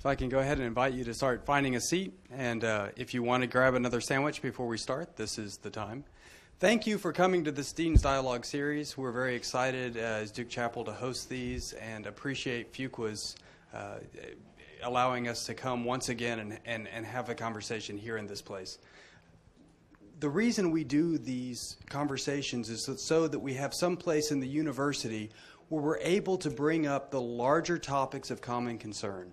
If I can go ahead and invite you to start finding a seat, and uh, if you want to grab another sandwich before we start, this is the time. Thank you for coming to this Dean's Dialogue series. We're very excited uh, as Duke Chapel to host these and appreciate Fuqua's uh, allowing us to come once again and, and, and have a conversation here in this place. The reason we do these conversations is so that we have some place in the university where we're able to bring up the larger topics of common concern.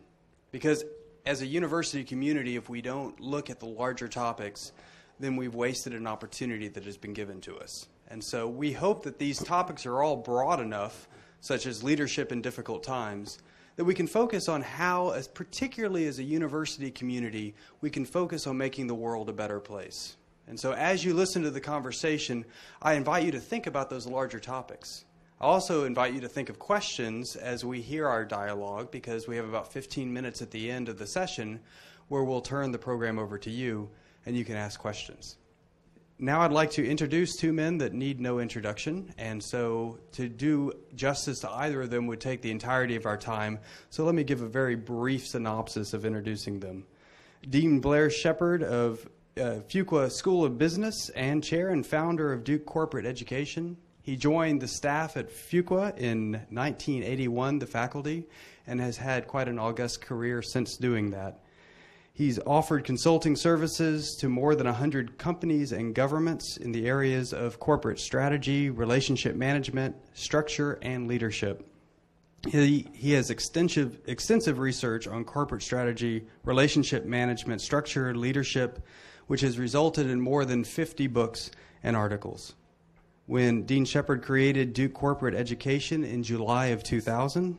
Because as a university community, if we don't look at the larger topics, then we've wasted an opportunity that has been given to us. And so we hope that these topics are all broad enough, such as leadership in difficult times, that we can focus on how, as particularly as a university community, we can focus on making the world a better place. And so, as you listen to the conversation, I invite you to think about those larger topics. I also invite you to think of questions as we hear our dialogue, because we have about 15 minutes at the end of the session where we'll turn the program over to you and you can ask questions now I'd like to introduce two men that need no introduction, and so to do justice to either of them would take the entirety of our time. So let me give a very brief synopsis of introducing them. Dean Blair Sheppard of uh, Fuqua School of Business and chair and founder of Duke Corporate Education. He joined the staff at Fuqua in 1981, the faculty, and has had quite an august career since doing that. He's offered consulting services to more than 100 companies and governments in the areas of corporate strategy, relationship management, structure, and leadership. He, he has extensive, extensive research on corporate strategy, relationship management, structure, leadership, which has resulted in more than 50 books and articles. When Dean Sheppard created Duke Corporate Education in July of 2000,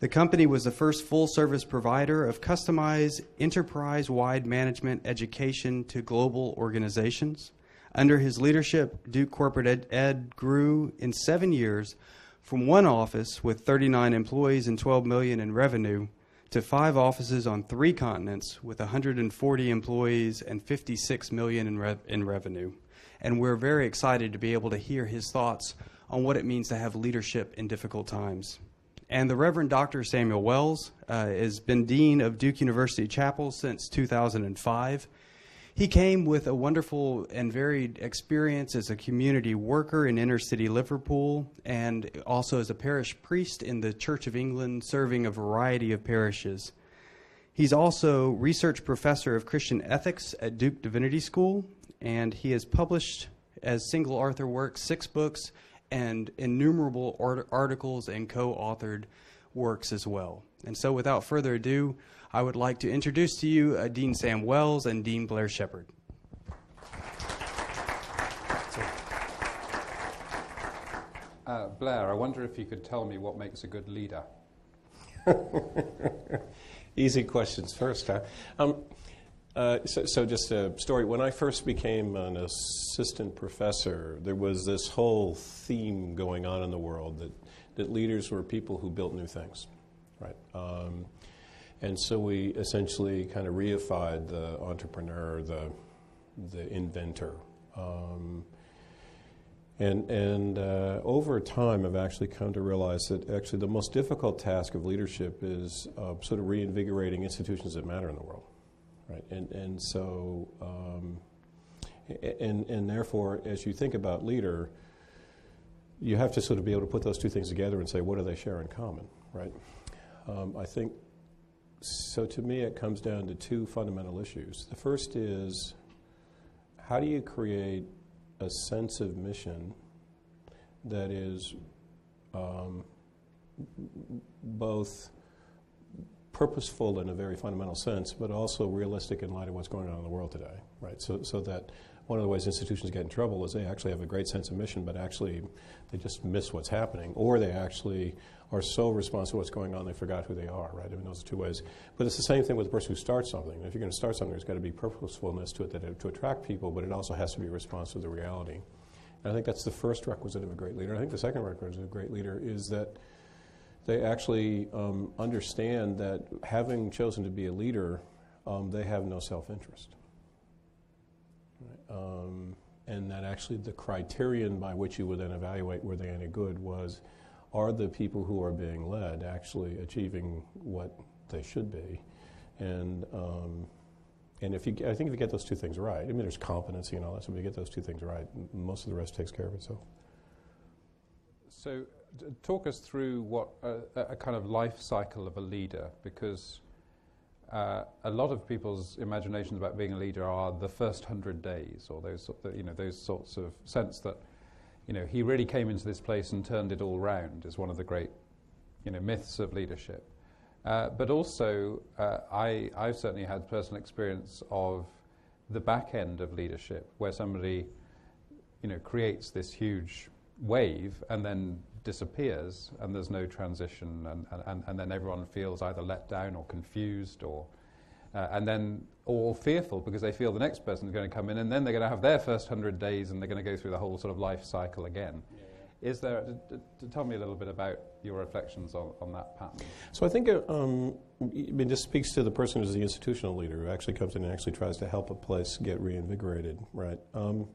the company was the first full service provider of customized enterprise wide management education to global organizations. Under his leadership, Duke Corporate Ed, Ed, grew in seven years from one office with 39 employees and 12 million in revenue to five offices on three continents with 140 employees and 56 million in, in revenue. And we're very excited to be able to hear his thoughts on what it means to have leadership in difficult times. And the Reverend Dr. Samuel Wells uh, has been Dean of Duke University Chapel since 2005. He came with a wonderful and varied experience as a community worker in inner city Liverpool and also as a parish priest in the Church of England, serving a variety of parishes. He's also research professor of Christian ethics at Duke Divinity School, and he has published as single author work six books and innumerable art- articles and co authored works as well. And so, without further ado, I would like to introduce to you uh, Dean Sam Wells and Dean Blair Sheppard. Uh, Blair, I wonder if you could tell me what makes a good leader. Easy questions first, huh? Um, uh, so, so, just a story. When I first became an assistant professor, there was this whole theme going on in the world that, that leaders were people who built new things, right? Um, and so we essentially kind of reified the entrepreneur, the, the inventor. Um, and and uh, over time, I've actually come to realize that actually the most difficult task of leadership is uh, sort of reinvigorating institutions that matter in the world right? And and so um, and and therefore, as you think about leader, you have to sort of be able to put those two things together and say, what do they share in common, right? Um, I think so. To me, it comes down to two fundamental issues. The first is how do you create a sense of mission that is um, both purposeful in a very fundamental sense, but also realistic in light of what's going on in the world today, right? So, so that one of the ways institutions get in trouble is they actually have a great sense of mission, but actually they just miss what's happening, or they actually are so responsive to what's going on they forgot who they are, right? I mean, those are two ways. But it's the same thing with the person who starts something. If you're going to start something, there's got to be purposefulness to it that, to attract people, but it also has to be responsive to the reality. And I think that's the first requisite of a great leader. I think the second requisite of a great leader is that they actually um, understand that having chosen to be a leader, um, they have no self interest. Right? Um, and that actually the criterion by which you would then evaluate were they any good was are the people who are being led actually achieving what they should be? And um, and if you, I think if you get those two things right, I mean, there's competency and all that. So if you get those two things right, most of the rest takes care of itself. So, talk us through what uh, a kind of life cycle of a leader, because uh, a lot of people's imaginations about being a leader are the first hundred days, or those you know those sorts of sense that you know he really came into this place and turned it all round is one of the great you know myths of leadership. Uh, but also, uh, I, I've certainly had personal experience of the back end of leadership, where somebody, you know, creates this huge wave and then disappears, and there's no transition, and, and, and then everyone feels either let down or confused, or uh, and then or fearful because they feel the next person is going to come in, and then they're going to have their first hundred days, and they're going to go through the whole sort of life cycle again. Yeah. Is there, to, to tell me a little bit about your reflections on, on that pattern? So I think it, uh, um, I mean, this speaks to the person who's the institutional leader who actually comes in and actually tries to help a place get reinvigorated, right? Um,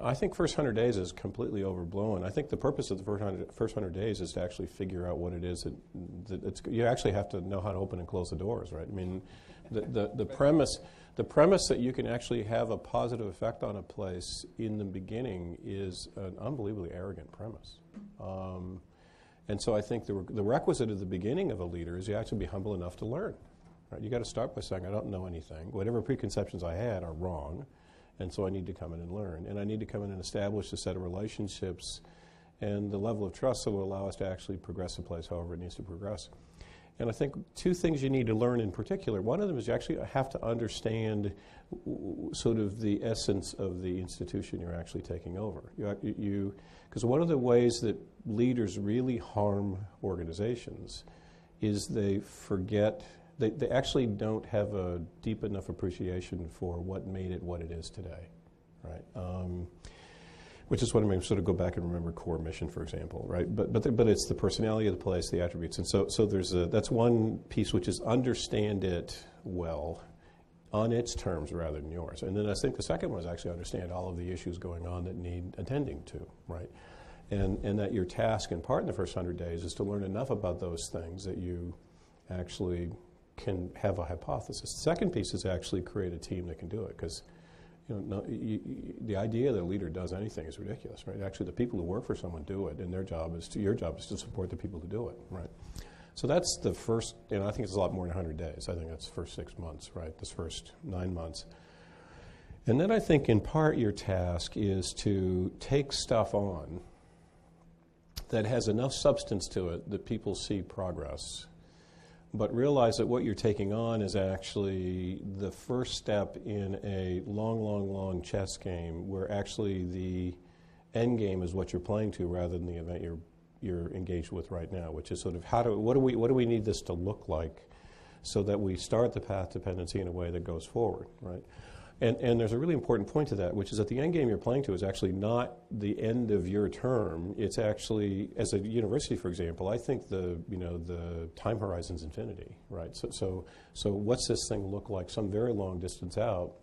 I think first 100 days is completely overblown. I think the purpose of the first 100, first 100 days is to actually figure out what it is that, that you actually have to know how to open and close the doors, right? I mean, the, the, the premise the premise that you can actually have a positive effect on a place in the beginning is an unbelievably arrogant premise. Um, and so I think the, the requisite at the beginning of a leader is you actually be humble enough to learn. Right? You got to start by saying, I don't know anything. Whatever preconceptions I had are wrong, and so I need to come in and learn. And I need to come in and establish a set of relationships and the level of trust that will allow us to actually progress the place however it needs to progress. And I think two things you need to learn in particular. One of them is you actually have to understand sort of the essence of the institution you're actually taking over. You, because one of the ways that leaders really harm organizations is they forget. They, they actually don't have a deep enough appreciation for what made it what it is today, right? Um, which is what I mean, sort of go back and remember core mission, for example, right? But but the, but it's the personality of the place, the attributes, and so so there's a that's one piece which is understand it well, on its terms rather than yours. And then I think the second one is actually understand all of the issues going on that need attending to, right? And and that your task in part in the first hundred days is to learn enough about those things that you actually can have a hypothesis. The second piece is actually create a team that can do it because you know, no, you, you, the idea that a leader does anything is ridiculous, right? Actually, the people who work for someone do it, and their job is to, your job is to support the people who do it, right? So that's the first, you know, I think it's a lot more than 100 days. I think that's the first six months, right? This first nine months. And then I think in part your task is to take stuff on that has enough substance to it that people see progress but realize that what you're taking on is actually the first step in a long, long, long chess game where actually the end game is what you're playing to rather than the event you're you're engaged with right now, which is sort of how do what do we what do we need this to look like so that we start the path dependency in a way that goes forward, right? And, and there's a really important point to that, which is that the end game you're playing to is actually not the end of your term. It's actually, as a university, for example, I think the you know the time horizon is infinity, right? So, so, so what's this thing look like some very long distance out?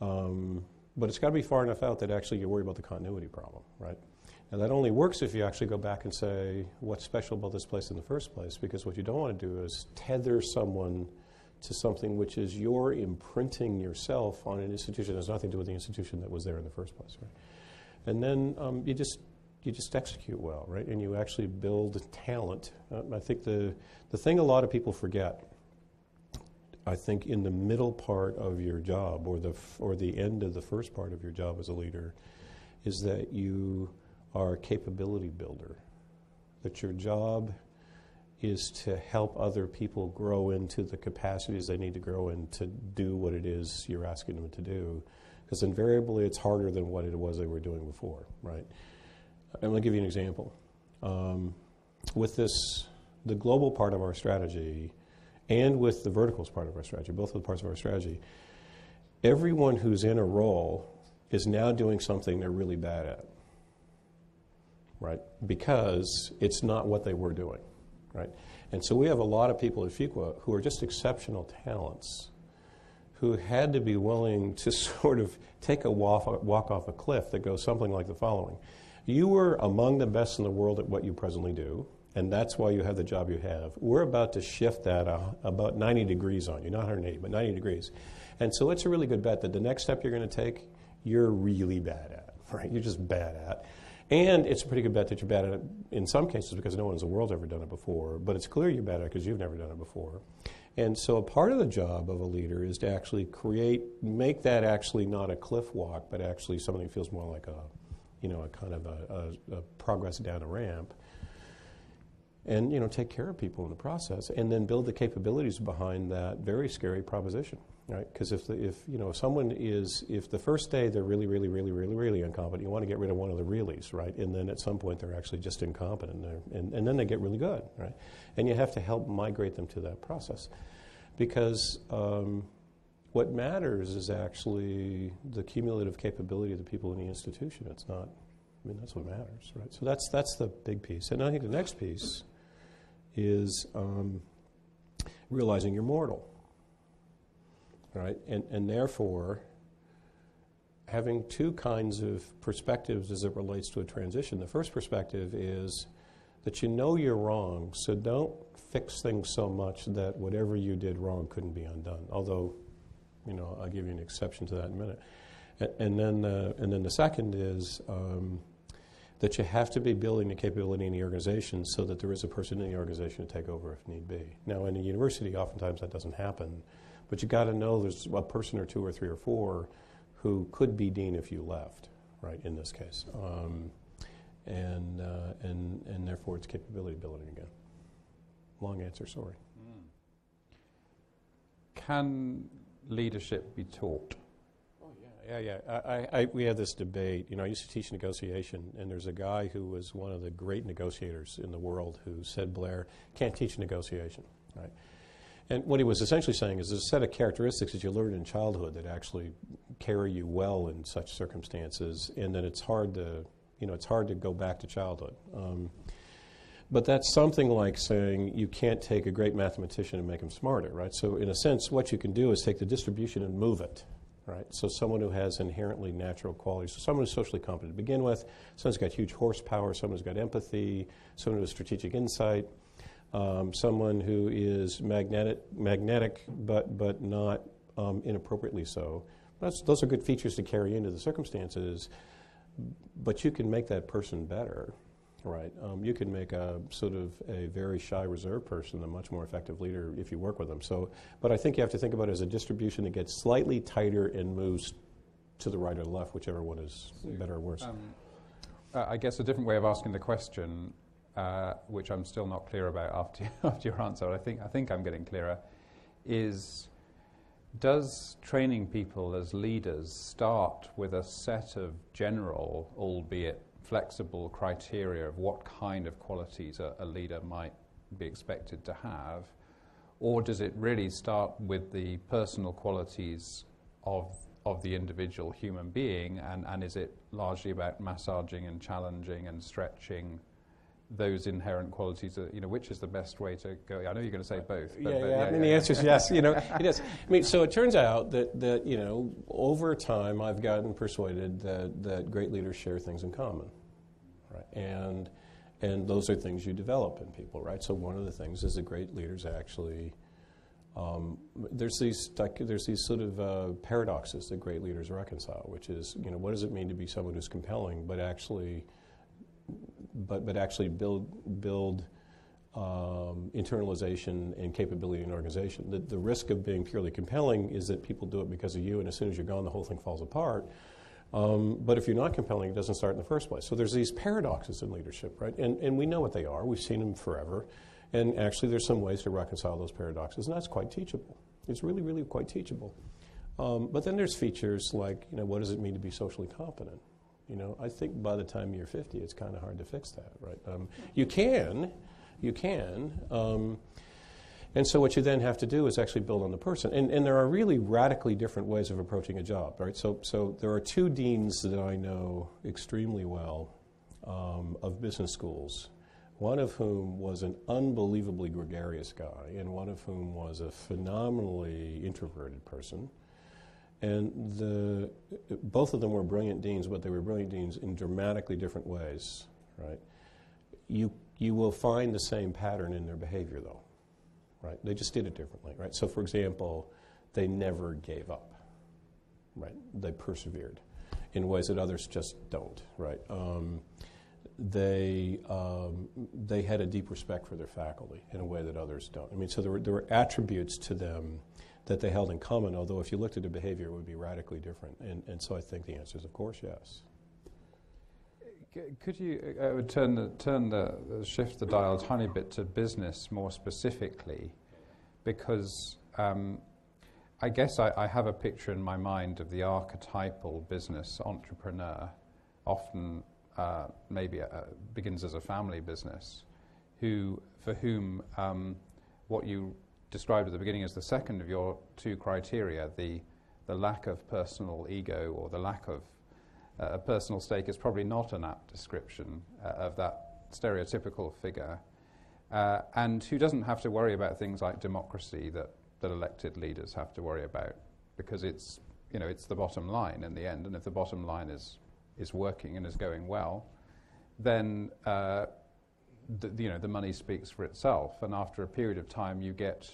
Um, but it's got to be far enough out that actually you worry about the continuity problem, right? And that only works if you actually go back and say, what's special about this place in the first place? Because what you don't want to do is tether someone to something which is you're imprinting yourself on an institution that has nothing to do with the institution that was there in the first place, right? And then um, you just you just execute well, right? And you actually build talent. Uh, I think the the thing a lot of people forget, I think, in the middle part of your job or the f- or the end of the first part of your job as a leader, is that you are a capability builder. That your job is to help other people grow into the capacities they need to grow in to do what it is you're asking them to do. Because invariably it's harder than what it was they were doing before, right? I'm going to give you an example. Um, with this, the global part of our strategy and with the verticals part of our strategy, both of the parts of our strategy, everyone who's in a role is now doing something they're really bad at, right? Because it's not what they were doing right? And so we have a lot of people at Fuqua who are just exceptional talents who had to be willing to sort of take a walk, walk off a cliff that goes something like the following. You were among the best in the world at what you presently do. And that's why you have the job you have. We're about to shift that uh, about 90 degrees on you, not 180, but 90 degrees. And so it's a really good bet that the next step you're going to take, you're really bad at, right? You're just bad at. And it's a pretty good bet that you're bad at it in some cases because no one in the world's ever done it before. But it's clear you're bad at it because you've never done it before. And so a part of the job of a leader is to actually create, make that actually not a cliff walk, but actually something that feels more like a, you know, a kind of a, a, a progress down a ramp. And, you know, take care of people in the process and then build the capabilities behind that very scary proposition right? Because if, if you know if someone is if the first day they're really really really really really incompetent, you want to get rid of one of the reallys, right? And then at some point they're actually just incompetent, and, and, and then they get really good, right? And you have to help migrate them to that process, because um, what matters is actually the cumulative capability of the people in the institution. It's not. I mean, that's what matters, right? So that's that's the big piece, and I think the next piece is um, realizing you're mortal right? And, and therefore, having two kinds of perspectives as it relates to a transition. The first perspective is that you know you're wrong, so don't fix things so much that whatever you did wrong couldn't be undone. Although, you know, I'll give you an exception to that in a minute. And, and then, uh, and then the second is um, that you have to be building the capability in the organization so that there is a person in the organization to take over if need be. Now, in a university, oftentimes that doesn't happen. But you got to know there's a person or two or three or four who could be dean if you left, right? In this case, um, and uh, and and therefore it's capability building again. Long answer, sorry. Mm. Can leadership be taught? Oh yeah, yeah, yeah. I, I, we had this debate. You know, I used to teach negotiation, and there's a guy who was one of the great negotiators in the world who said, "Blair can't teach negotiation." Right? And what he was essentially saying is there's a set of characteristics that you learn in childhood that actually carry you well in such circumstances, and that it's hard to, you know, it's hard to go back to childhood. Um, but that's something like saying you can't take a great mathematician and make him smarter, right? So in a sense, what you can do is take the distribution and move it, right? So someone who has inherently natural qualities, so someone who's socially competent to begin with, someone who's got huge horsepower, someone who's got empathy, someone who has strategic insight, um, someone who is magnetic, magnetic but, but not um, inappropriately so. That's, those are good features to carry into the circumstances, but you can make that person better, right? Um, you can make a sort of a very shy, reserved person a much more effective leader if you work with them. So, but I think you have to think about it as a distribution that gets slightly tighter and moves to the right or left, whichever one is better or worse. Um, I guess a different way of asking the question uh, which I'm still not clear about after, after your answer, I think, I think I'm getting clearer, is does training people as leaders start with a set of general, albeit flexible criteria of what kind of qualities a, a leader might be expected to have? Or does it really start with the personal qualities of, of the individual human being? And, and is it largely about massaging and challenging and stretching those inherent qualities, you know, which is the best way to go? I know you're going to say both. But, yeah, but yeah, yeah, I mean, yeah, the answer is yes. You know, it is. I mean, so it turns out that, that, you know, over time I've gotten persuaded that, that great leaders share things in common, right? And, and those are things you develop in people, right? So one of the things is that great leaders actually, um, there's these like, there's these sort of uh, paradoxes that great leaders reconcile, which is, you know, what does it mean to be someone who's compelling, but actually but, but actually build, build um, internalization and capability in an organization. The, the risk of being purely compelling is that people do it because of you, and as soon as you're gone, the whole thing falls apart. Um, but if you're not compelling, it doesn't start in the first place. So there's these paradoxes in leadership, right? And, and we know what they are. We've seen them forever. And actually, there's some ways to reconcile those paradoxes, and that's quite teachable. It's really, really quite teachable. Um, but then there's features like, you know, what does it mean to be socially competent? You know, I think by the time you're 50, it's kind of hard to fix that, right? Um, you can, you can. Um, and so what you then have to do is actually build on the person. And, and there are really radically different ways of approaching a job, right? So, so there are two deans that I know extremely well um, of business schools, one of whom was an unbelievably gregarious guy, and one of whom was a phenomenally introverted person. And the, both of them were brilliant deans, but they were brilliant deans in dramatically different ways, right? You you will find the same pattern in their behavior, though, right? They just did it differently, right? So, for example, they never gave up, right? They persevered in ways that others just don't, right? Um, they um, they had a deep respect for their faculty in a way that others don't. I mean, so there were, there were attributes to them that they held in common. Although, if you looked at their behavior, it would be radically different. And and so I think the answer is, of course, yes. Could you uh, turn the, turn the shift the dial a tiny bit to business more specifically, because um, I guess I, I, have a picture in my mind of the archetypal business entrepreneur, often uh, maybe uh, begins as a family business, who for whom um, what you described at the beginning as the second of your two criteria, the the lack of personal ego or the lack of uh, a personal stake is probably not an apt description uh, of that stereotypical figure, uh, and who doesn't have to worry about things like democracy that, that elected leaders have to worry about, because it's, you know, it's the bottom line in the end, and if the bottom line is, is working and is going well, then uh, the, you know, the money speaks for itself, and after a period of time you get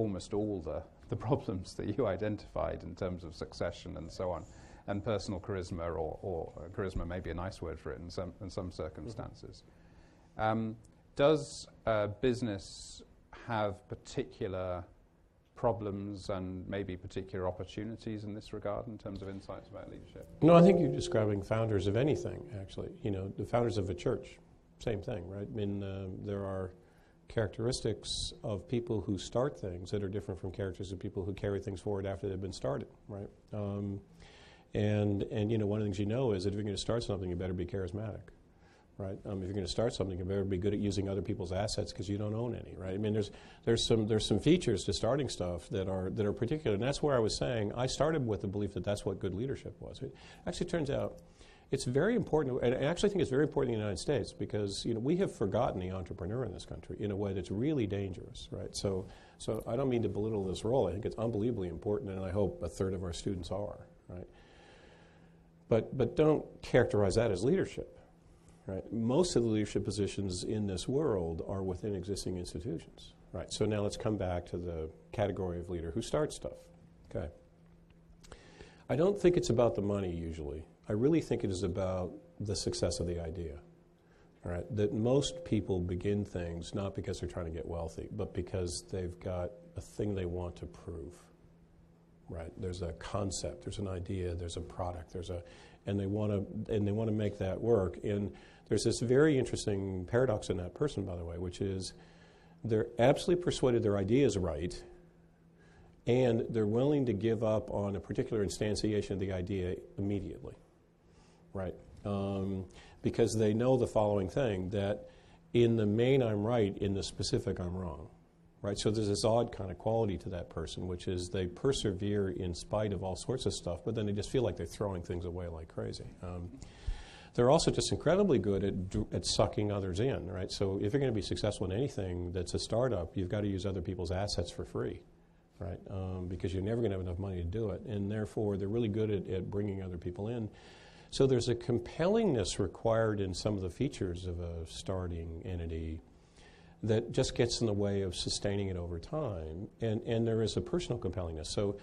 almost all the, the problems that you identified in terms of succession and so on and personal charisma, or, or uh, charisma may be a nice word for it in some, in some circumstances. Um, does uh, business have particular problems and maybe particular opportunities in this regard in terms of insights about leadership? No, I think you're describing founders of anything, actually. You know, the founders of a church, same thing, right? I mean, uh, there are characteristics of people who start things that are different from characteristics of people who carry things forward after they've been started, right? Um, and, and you know, one of the things you know is that if you're going to start something, you better be charismatic, right? Um, if you're going to start something, you better be good at using other people's assets because you don't own any, right? I mean, there's, there's, some, there's some features to starting stuff that are, that are particular. And that's where I was saying I started with the belief that that's what good leadership was. It actually turns out it's very important, and I actually think it's very important in the United States because you know we have forgotten the entrepreneur in this country in a way that's really dangerous, right? So, so I don't mean to belittle this role. I think it's unbelievably important, and I hope a third of our students are, right? But, but don't characterize that as leadership. Right? Most of the leadership positions in this world are within existing institutions. Right. So now let's come back to the category of leader who starts stuff. Okay. I don't think it's about the money usually. I really think it is about the success of the idea. All right. That most people begin things not because they're trying to get wealthy, but because they've got a thing they want to prove right? There's a concept, there's an idea, there's a product, there's a, and they want to, and they want to make that work. And there's this very interesting paradox in that person, by the way, which is they're absolutely persuaded their idea is right, and they're willing to give up on a particular instantiation of the idea immediately, right? Um, because they know the following thing that in the main I'm right, in the specific I'm wrong right? So there's this odd kind of quality to that person, which is they persevere in spite of all sorts of stuff, but then they just feel like they're throwing things away like crazy. Um, they're also just incredibly good at, at sucking others in, right? So if you're going to be successful in anything that's a startup, you've got to use other people's assets for free, right? Um, because you're never going to have enough money to do it, and therefore they're really good at, at bringing other people in. So there's a compellingness required in some of the features of a starting entity that just gets in the way of sustaining it over time. And, and there is a personal compellingness. So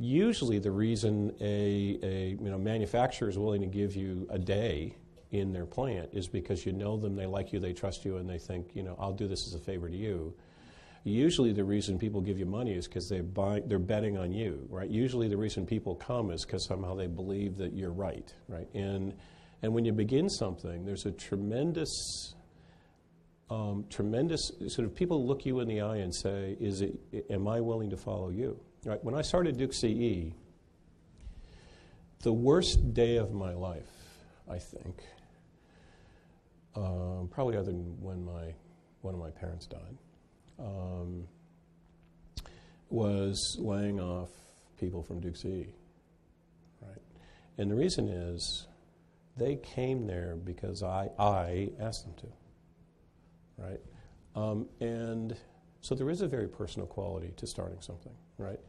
usually the reason a, a you know, manufacturer is willing to give you a day in their plant is because you know them, they like you, they trust you, and they think, you know, I'll do this as a favor to you. Usually the reason people give you money is because they buy, they're betting on you, right? Usually the reason people come is because somehow they believe that you're right, right? And, and when you begin something, there's a tremendous um, tremendous sort of people look you in the eye and say, "Is it? Am I willing to follow you?" Right? When I started Duke CE, the worst day of my life, I think, um, probably other than when my one of my parents died, um, was laying off people from Duke CE. Right, and the reason is they came there because I I asked them to right? Um, and so there is a very personal quality to starting something, right?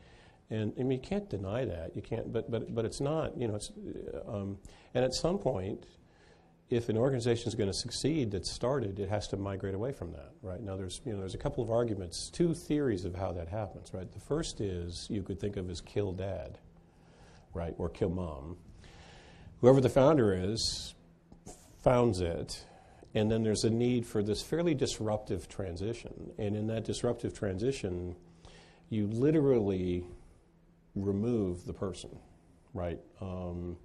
And I mean, you can't deny that. You can't, but but but it's not. You know, it's um, and at some point, if an organization is going to succeed that's started, it has to migrate away from that, right? Now, there's, you know, there's a couple of arguments, two theories of how that happens, right? The first is you could think of as kill dad, right, or kill mom. Whoever the founder is founds it, and then there's a need for this fairly disruptive transition. And in that disruptive transition, you literally remove the person, right? Um,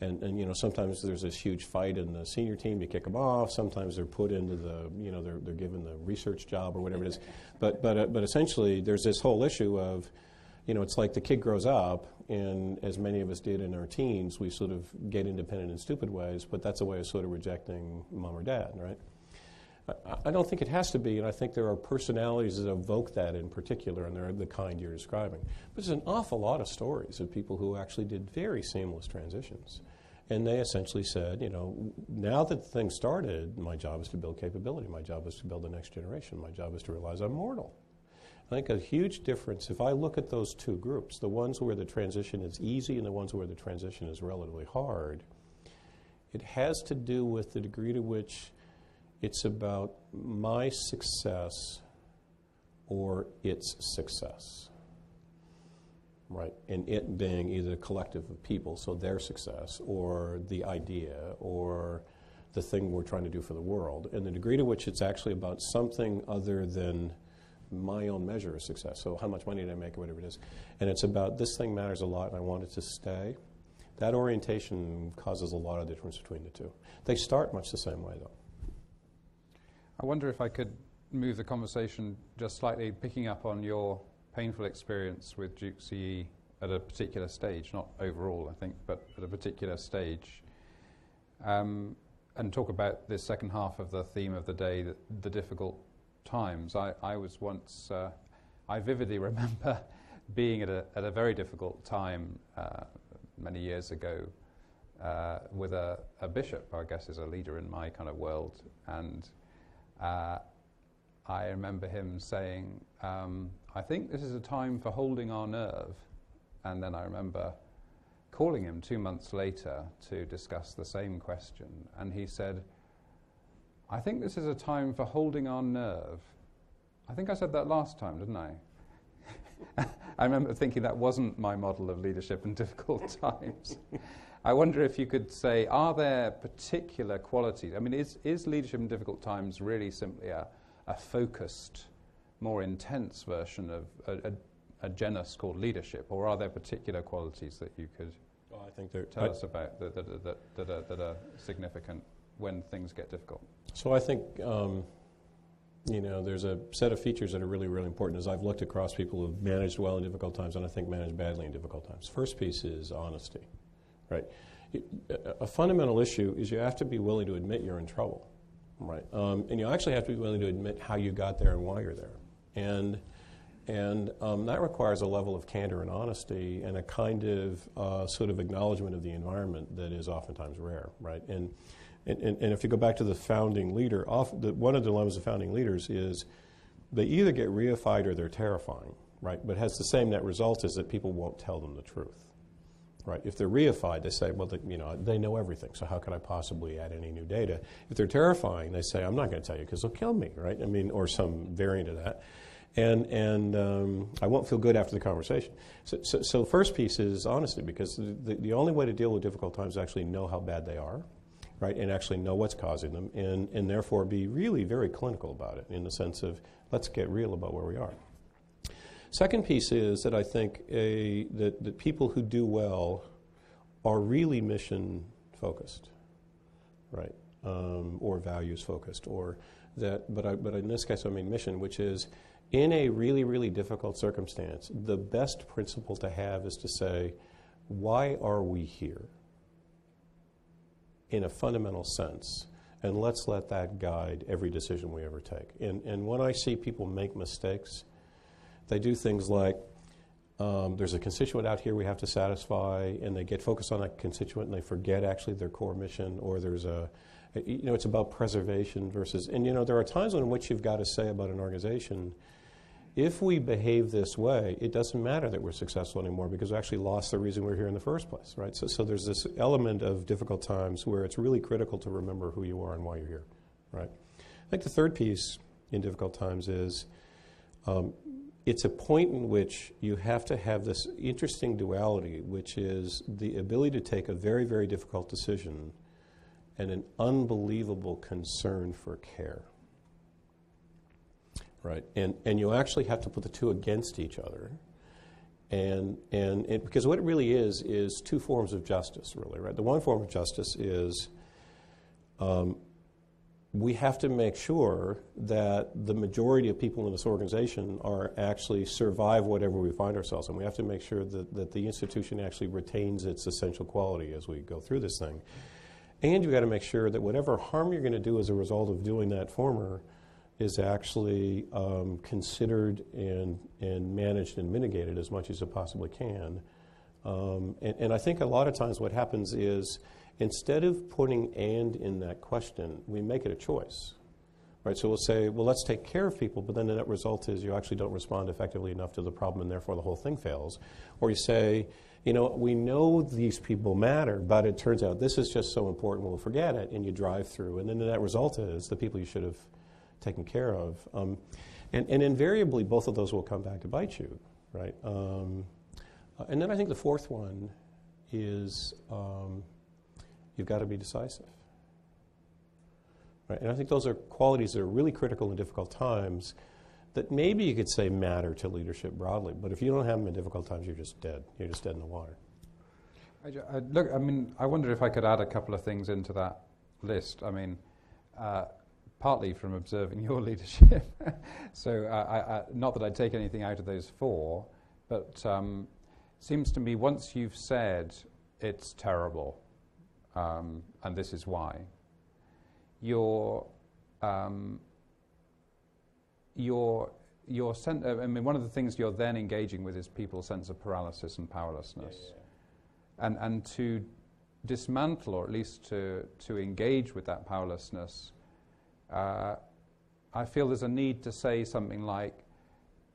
and, and you know sometimes there's this huge fight in the senior team to kick them off. Sometimes they're put into the you know they're, they're given the research job or whatever it is. But but uh, but essentially there's this whole issue of you know it's like the kid grows up and as many of us did in our teens we sort of get independent in stupid ways. But that's a way of sort of rejecting mom or dad, right? I don't think it has to be, and I think there are personalities that evoke that in particular, and they're the kind you're describing. But there's an awful lot of stories of people who actually did very seamless transitions. And they essentially said, you know, now that the thing started, my job is to build capability. My job is to build the next generation. My job is to realize I'm mortal. I think a huge difference, if I look at those two groups, the ones where the transition is easy and the ones where the transition is relatively hard, it has to do with the degree to which it's about my success or its success right? And it being either a collective of people, so their success, or the idea, or the thing we're trying to do for the world, and the degree to which it's actually about something other than my own measure of success. So, how much money did I make, or whatever it is. And it's about this thing matters a lot, and I want it to stay. That orientation causes a lot of difference between the two. They start much the same way, though. I wonder if I could move the conversation just slightly, picking up on your painful experience with Duke CE at a particular stage, not overall, I think, but at a particular stage, um, and talk about this second half of the theme of the day, the, the difficult times. I, I was once, uh, I vividly remember being at a, at a very difficult time uh, many years ago uh, with a, a, bishop, I guess is a leader in my kind of world, and uh, I remember him saying, um, I think this is a time for holding our nerve. And then I remember calling him two months later to discuss the same question. And he said, I think this is a time for holding our nerve. I think I said that last time, didn't I? I remember thinking that wasn't my model of leadership in difficult times. I wonder if you could say, are there particular qualities? I mean, is, is leadership in difficult times really simply a, a focused more intense version of a, a, a, genus called leadership, or are there particular qualities that you could well, I think there, tell I us about that, that, that, that, are, that are significant when things get difficult? So I think um, you know there's a set of features that are really really important. As I've looked across people who've managed well in difficult times, and I think managed badly in difficult times. First piece is honesty, right? a fundamental issue is you have to be willing to admit you're in trouble, right? Um, and you actually have to be willing to admit how you got there and why you're there. And, and um, that requires a level of candor and honesty and a kind of uh, sort of acknowledgement of the environment that is oftentimes rare, right? And, and, and if you go back to the founding leader, the, one of the dilemmas of founding leaders is they either get reified or they're terrifying, right? But has the same net result is that people won't tell them the truth. Right. If they're reified, they say, well, they, you know, they know everything, so how could I possibly add any new data? If they're terrifying, they say, I'm not going to tell you because they'll kill me, right? I mean, or some variant of that. And, and um, I won't feel good after the conversation. So, so, so first piece is honesty, because the, the only way to deal with difficult times is actually know how bad they are, right, and actually know what's causing them, and, and therefore be really very clinical about it in the sense of let's get real about where we are. Second piece is that I think a, that, that people who do well are really mission focused, right, um, or values focused, or that. But I, but in this case, I mean mission, which is in a really really difficult circumstance. The best principle to have is to say, why are we here? In a fundamental sense, and let's let that guide every decision we ever take. And and when I see people make mistakes they do things like um, there's a constituent out here we have to satisfy, and they get focused on that constituent and they forget actually their core mission, or there's a, you know, it's about preservation versus, and you know, there are times in which you've got to say about an organization, if we behave this way, it doesn't matter that we're successful anymore because we actually lost the reason we're here in the first place, right? So, so there's this element of difficult times where it's really critical to remember who you are and why you're here, right? I think the third piece in difficult times is um, it's a point in which you have to have this interesting duality, which is the ability to take a very, very difficult decision and an unbelievable concern for care. Right? And, and you actually have to put the two against each other. And, and it, because what it really is, is two forms of justice, really, right? The one form of justice is um, we have to make sure that the majority of people in this organization are actually survive whatever we find ourselves in. We have to make sure that, that the institution actually retains its essential quality as we go through this thing. And you've got to make sure that whatever harm you're going to do as a result of doing that former is actually um, considered and, and managed and mitigated as much as it possibly can. Um, and, and I think a lot of times what happens is instead of putting and in that question, we make it a choice. Right, so we'll say, well, let's take care of people, but then the net result is you actually don't respond effectively enough to the problem, and therefore the whole thing fails. Or you say, you know, we know these people matter, but it turns out this is just so important, we'll forget it, and you drive through. And then the net result is the people you should have taken care of. Um, and, and, invariably, both of those will come back to bite you, right? Um, and then I think the fourth one is um, You've got to be decisive. Right? And I think those are qualities that are really critical in difficult times that maybe you could say matter to leadership broadly, but if you don't have them in difficult times, you're just dead. You're just dead in the water. I, I, look, I mean, I wonder if I could add a couple of things into that list. I mean, uh, partly from observing your leadership. so, uh, I, not that I'd take anything out of those four, but um, seems to me once you've said it's terrible, um, and this is why. Your, um, your, your sen- I mean, one of the things you're then engaging with is people's sense of paralysis and powerlessness. Yeah, yeah. And, and to dismantle, or at least to, to engage with that powerlessness, uh, I feel there's a need to say something like,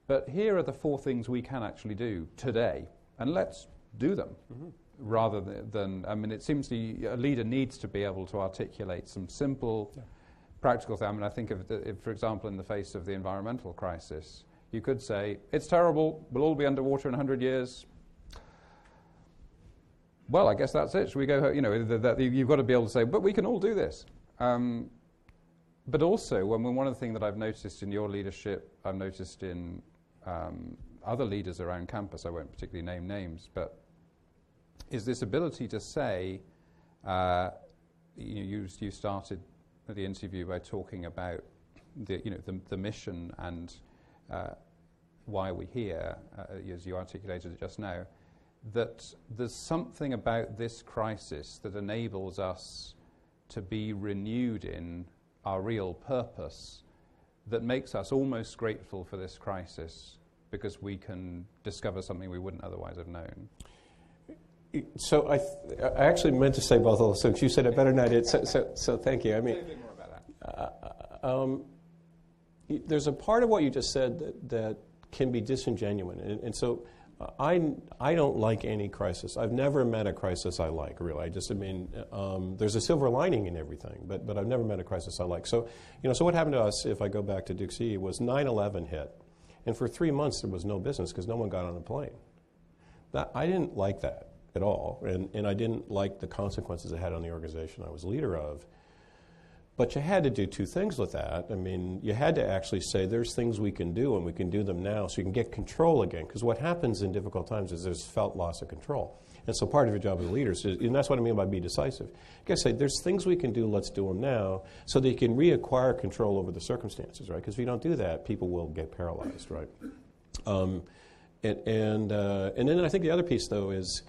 but here are the four things we can actually do today, and let's do them. Mm-hmm rather than, I mean, it seems to, a leader needs to be able to articulate some simple, yeah. practical thing. I mean, I think of, the, if, for example, in the face of the environmental crisis, you could say, it's terrible, we'll all be underwater in 100 years. Well, I guess that's it. Should we go, you know, the, the, you've got to be able to say, but we can all do this. Um, but also, when, one of the things that I've noticed in your leadership, I've noticed in um, other leaders around campus, I won't particularly name names, but is this ability to say, uh, you, you, you, started the interview by talking about the, you know, the, the mission and uh, why we're here, uh, as you articulated it just now, that there's something about this crisis that enables us to be renewed in our real purpose that makes us almost grateful for this crisis because we can discover something we wouldn't otherwise have known. So I, th- I actually meant to say both of those things. You said it better than I did. So, so, so thank you. I mean, uh, um, there's a part of what you just said that, that can be disingenuous, and, and so uh, I, I don't like any crisis. I've never met a crisis I like, really. I just, I mean, um, there's a silver lining in everything, but, but I've never met a crisis I like. So, you know, so what happened to us, if I go back to Duke CE, was 9 11 hit. And for three months, there was no business because no one got on a plane. That, I didn't like that at all. And, and I didn't like the consequences it had on the organization I was leader of. But you had to do two things with that. I mean, you had to actually say there's things we can do and we can do them now so you can get control again. Because what happens in difficult times is there's felt loss of control. And so part of your job as leaders is, and that's what I mean by be decisive. You got to say there's things we can do, let's do them now, so that you can reacquire control over the circumstances, right? Because if you don't do that, people will get paralyzed, right? Um, and and, uh, and then I think the other piece, though, is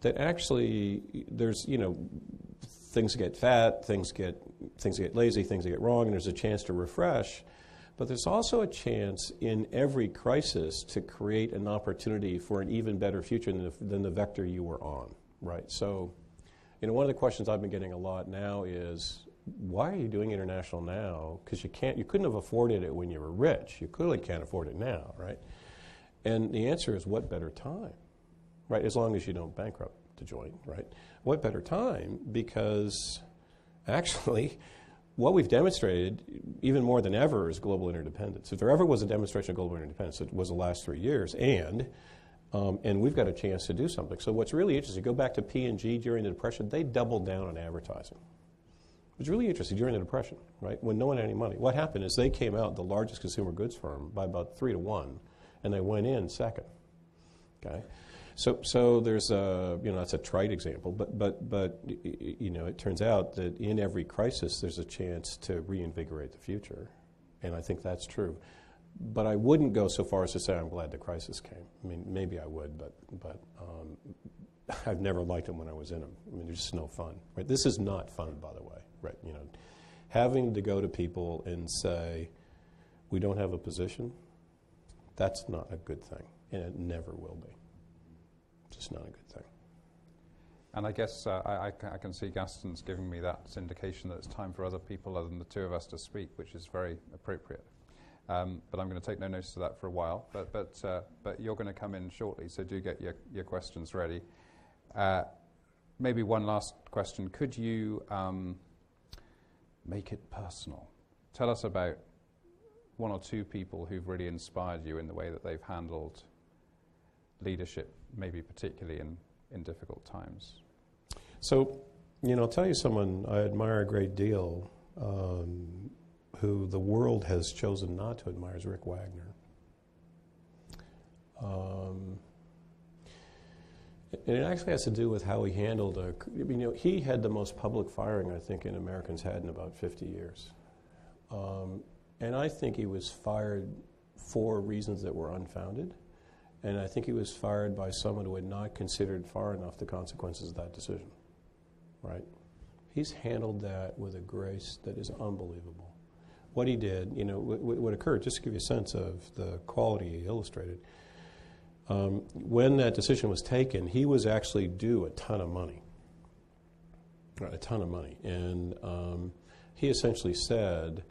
that actually there's, you know, things get fat, things get, things get lazy, things get wrong, and there's a chance to refresh. But there's also a chance in every crisis to create an opportunity for an even better future than the, than the vector you were on, right? So, you know, one of the questions I've been getting a lot now is why are you doing international now? Because you can't, you couldn't have afforded it when you were rich. You clearly can't afford it now, right? And the answer is, what better time, right? As long as you don't bankrupt the joint, right? What better time? Because actually, what we've demonstrated, even more than ever, is global interdependence. If there ever was a demonstration of global interdependence, it was the last three years, and um, and we've got a chance to do something. So what's really interesting, go back to P&G during the Depression, they doubled down on advertising. It was really interesting during the Depression, right, when no one had any money. What happened is they came out the largest consumer goods firm by about three to one, and they went in second. Okay, so so there's a you know that's a trite example, but but but you know it turns out that in every crisis there's a chance to reinvigorate the future, and I think that's true. But I wouldn't go so far as to say I'm glad the crisis came. I mean, maybe I would, but but um, I've never liked them when I was in them. I mean, there's just no fun. Right? This is not fun, by the way. Right? You know, having to go to people and say, "We don't have a position," that's not a good thing, and it never will be. Just not a good thing. And I guess uh, I, I, can see Gaston's giving me that indication that it's time for other people other than the two of us to speak, which is very appropriate. Um, but I'm going to take no notice of that for a while. But, but, uh, but you're going to come in shortly, so do get your, your questions ready. Uh, maybe one last question. Could you um, make it personal? Tell us about one or two people who've really inspired you in the way that they've handled leadership, maybe particularly in, in difficult times. So, you know, I'll tell you someone I admire a great deal. Um, who the world has chosen not to admire is Rick Wagoner. Um, and it actually has to do with how he handled a. You know, he had the most public firing I think in Americans had in about 50 years. Um, and I think he was fired for reasons that were unfounded. And I think he was fired by someone who had not considered far enough the consequences of that decision. Right? He's handled that with a grace that is unbelievable what he did, you know, what, what occurred, just to give you a sense of the quality he illustrated. Um, when that decision was taken, he was actually due a ton of money. A ton of money. And um, he essentially said,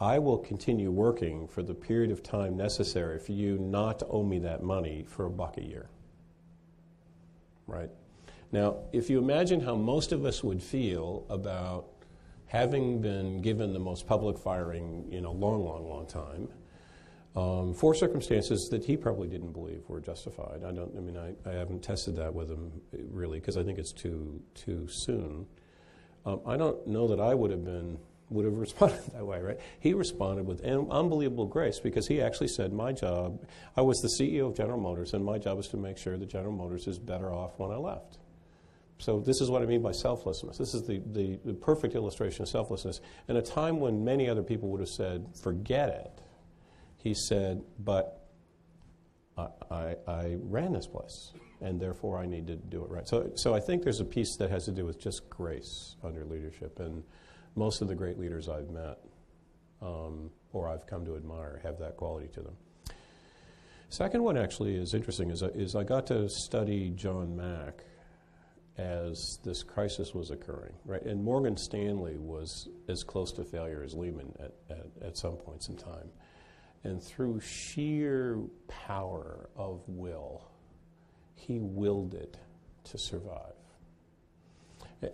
I will continue working for the period of time necessary for you not to owe me that money for a buck a year. Right? Now, if you imagine how most of us would feel about having been given the most public firing in a long, long, long time, um, for circumstances that he probably didn't believe were justified. I don't. I mean, I, I haven't tested that with him really because I think it's too too soon. Um, I don't know that I would have been would have responded that way. Right? He responded with unbelievable grace because he actually said, "My job. I was the CEO of General Motors, and my job was to make sure that General Motors is better off when I left." So this is what I mean by selflessness. This is the, the, the, perfect illustration of selflessness. In a time when many other people would have said, forget it, he said, but I, I, I ran this place, and therefore I need to do it right. So, so I think there's a piece that has to do with just grace under leadership, and most of the great leaders I've met um, or I've come to admire have that quality to them. Second one actually is interesting is, is I got to study John Mack as this crisis was occurring, right? And Morgan Stanley was as close to failure as Lehman at, at, at some points in time. And through sheer power of will, he willed it to survive.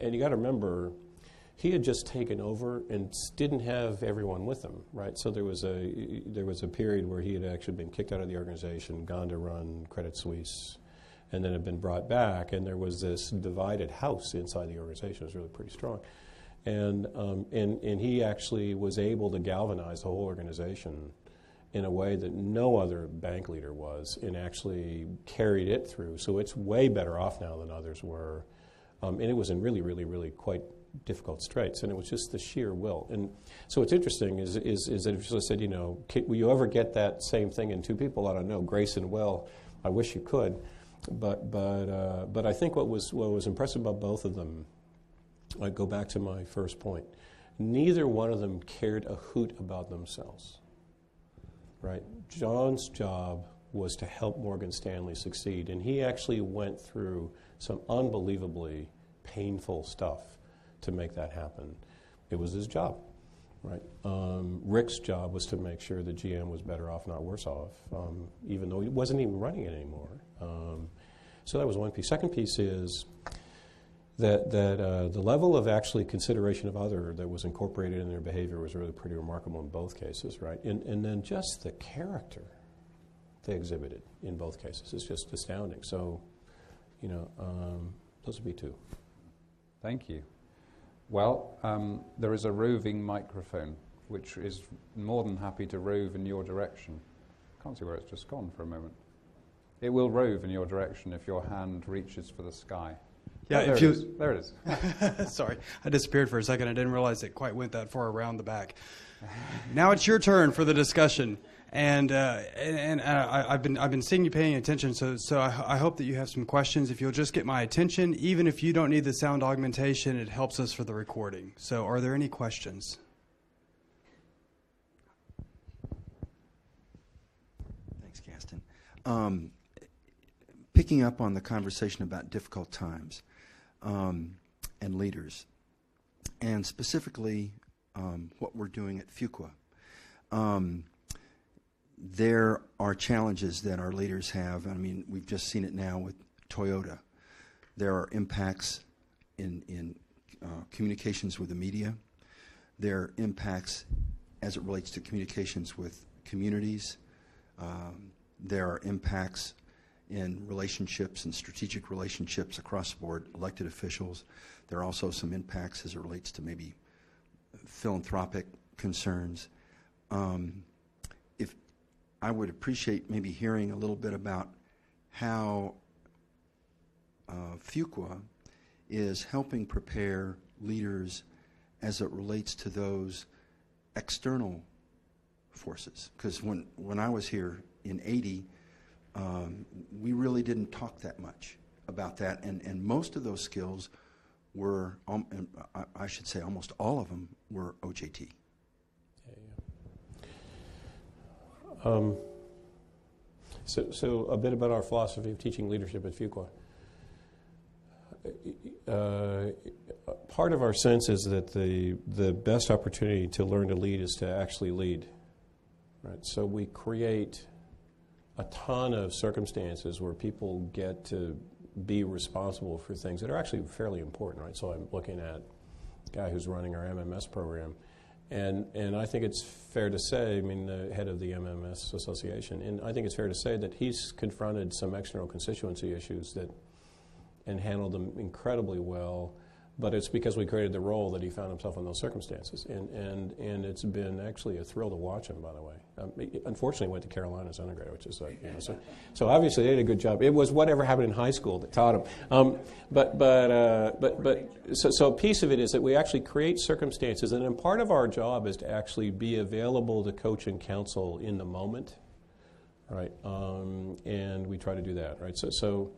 And you got to remember, he had just taken over and didn't have everyone with him, right? So there was a there was a period where he had actually been kicked out of the organization, gone to run Credit Suisse, and then had been brought back. And there was this divided house inside the organization. It was really pretty strong. And, um, and, and he actually was able to galvanize the whole organization in a way that no other bank leader was and actually carried it through. So it's way better off now than others were. Um, and it was in really, really, really quite difficult straits, and it was just the sheer will. And so what's interesting is, is, is that if you said, you know, will you ever get that same thing in two people? I don't know, grace and will. I wish you could. But, but, uh, but I think what was, what was impressive about both of them, I go back to my first point, neither one of them cared a hoot about themselves. Right? John's job was to help Morgan Stanley succeed, and he actually went through some unbelievably painful stuff to make that happen. It was his job, right? Um, Rick's job was to make sure that GM was better off, not worse off, um, even though he wasn't even running it anymore. Um, so that was one piece. Second piece is that, that uh, the level of actually consideration of other that was incorporated in their behavior was really pretty remarkable in both cases, right? And, and then just the character they exhibited in both cases is just astounding. So, you know, um, those would be two. Thank you. Well, um, there is a roving microphone which is more than happy to rove in your direction. Can't see where it's just gone for a moment. It will rove in your direction if your hand reaches for the sky. Yeah, Oh, there if you-. There it is. Sorry, I disappeared for a second. I didn't realize it quite went that far around the back. now it's your turn for the discussion, and uh, and, and uh, I, I've been I've been seeing you paying attention. So so I, I hope that you have some questions. If you'll just get my attention, even if you don't need the sound augmentation, it helps us for the recording. So are there any questions? Thanks, Gaston. Um, picking up on the conversation about difficult times um, and leaders, and specifically um, what we're doing at Fuqua. Um, there are challenges that our leaders have. I mean, we've just seen it now with Toyota. There are impacts in, in uh, communications with the media. There are impacts as it relates to communications with communities. Um, there are impacts in relationships and strategic relationships across the board, elected officials. There are also some impacts as it relates to maybe philanthropic concerns. Um, I would appreciate maybe hearing a little bit about how uh, Fuqua is helping prepare leaders as it relates to those external forces. Because when, when I was here in 80, um, we really didn't talk that much about that. And, and most of those skills were, um, I, I should say almost all of them were OJT. Um, so, so a bit about our philosophy of teaching leadership at Fuqua. Uh, part of our sense is that the the best opportunity to learn to lead is to actually lead. Right. So we create a ton of circumstances where people get to be responsible for things that are actually fairly important. Right. So I'm looking at a guy who's running our MMS program. And, and I think it's fair to say, I mean, the head of the MMS Association, and I think it's fair to say that he's confronted some external constituency issues that, and handled them incredibly well. But it's because we created the role that he found himself in those circumstances. And, and, and it's been actually a thrill to watch him, by the way. Um, unfortunately, went to Carolina as undergrad, which is like, you know, so, so obviously they did a good job. It was whatever happened in high school that taught him. Um, but, but, uh, but, but so, so a piece of it is that we actually create circumstances, and then part of our job is to actually be available to coach and counsel in the moment, right? Um, and we try to do that, right? So, so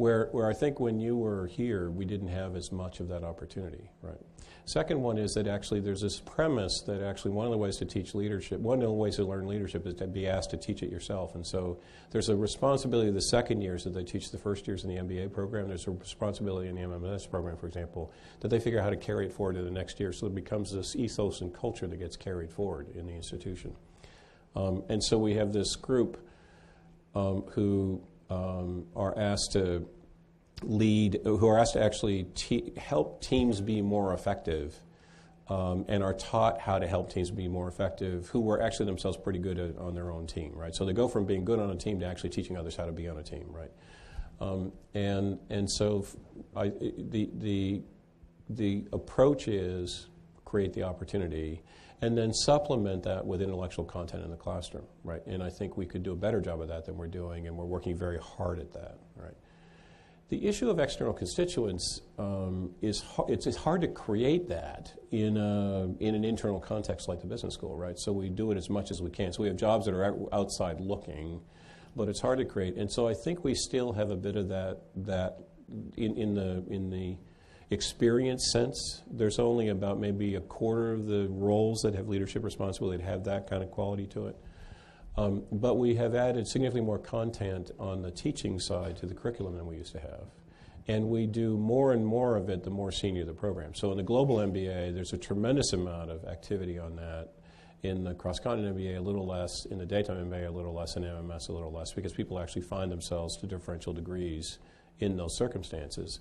where, where I think when you were here, we didn't have as much of that opportunity, right? Second one is that actually there's this premise that actually one of the ways to teach leadership, one of the ways to learn leadership is to be asked to teach it yourself. And so there's a responsibility of the second years that they teach the first years in the MBA program. There's a responsibility in the MMS program, for example, that they figure out how to carry it forward to the next year. So it becomes this ethos and culture that gets carried forward in the institution. Um, and so we have this group um, who um, are asked to lead, who are asked to actually te- help teams be more effective um, and are taught how to help teams be more effective, who were actually themselves pretty good at, on their own team, right? So they go from being good on a team to actually teaching others how to be on a team, right? Um, and, and so I, the, the, the approach is create the opportunity and then supplement that with intellectual content in the classroom, right? And I think we could do a better job of that than we're doing, and we're working very hard at that, right? The issue of external constituents um, is it's, it's hard to create that in, a, in an internal context like the business school, right? So we do it as much as we can. So we have jobs that are outside looking, but it's hard to create. And so I think we still have a bit of that that in, in the in the experience sense. There's only about maybe a quarter of the roles that have leadership responsibility that have that kind of quality to it. Um, but we have added significantly more content on the teaching side to the curriculum than we used to have. And we do more and more of it the more senior the program. So in the global MBA, there's a tremendous amount of activity on that. In the cross continent MBA, a little less. In the daytime MBA, a little less. In MMS, a little less, because people actually find themselves to differential degrees in those circumstances.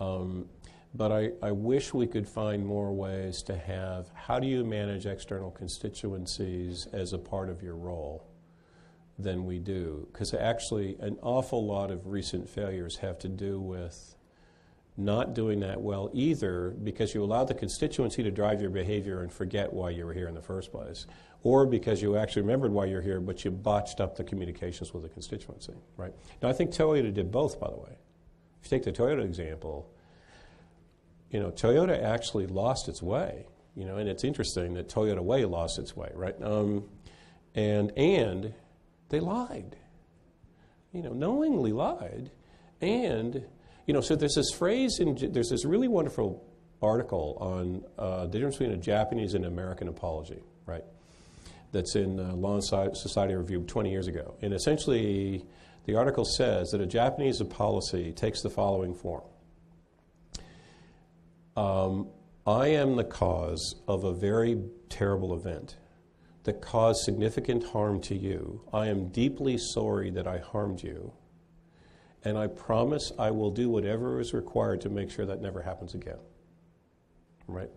Um, but I, I wish we could find more ways to have how do you manage external constituencies as a part of your role than we do. Because actually, an awful lot of recent failures have to do with not doing that well either because you allow the constituency to drive your behavior and forget why you were here in the first place, or because you actually remembered why you're here but you botched up the communications with the constituency, right? Now, I think Toyota did both, by the way. If you take the Toyota example, you know, Toyota actually lost its way, you know, and it's interesting that Toyota Way lost its way, right? Um, and and they lied, you know, knowingly lied, and you know, so there's this phrase in there's this really wonderful article on uh, the difference between a Japanese and American apology, right? That's in uh, Law and Society Review 20 years ago, and essentially the article says that a Japanese policy takes the following form um, I am the cause of a very terrible event that caused significant harm to you. I am deeply sorry that I harmed you. And I promise I will do whatever is required to make sure that never happens again. Right?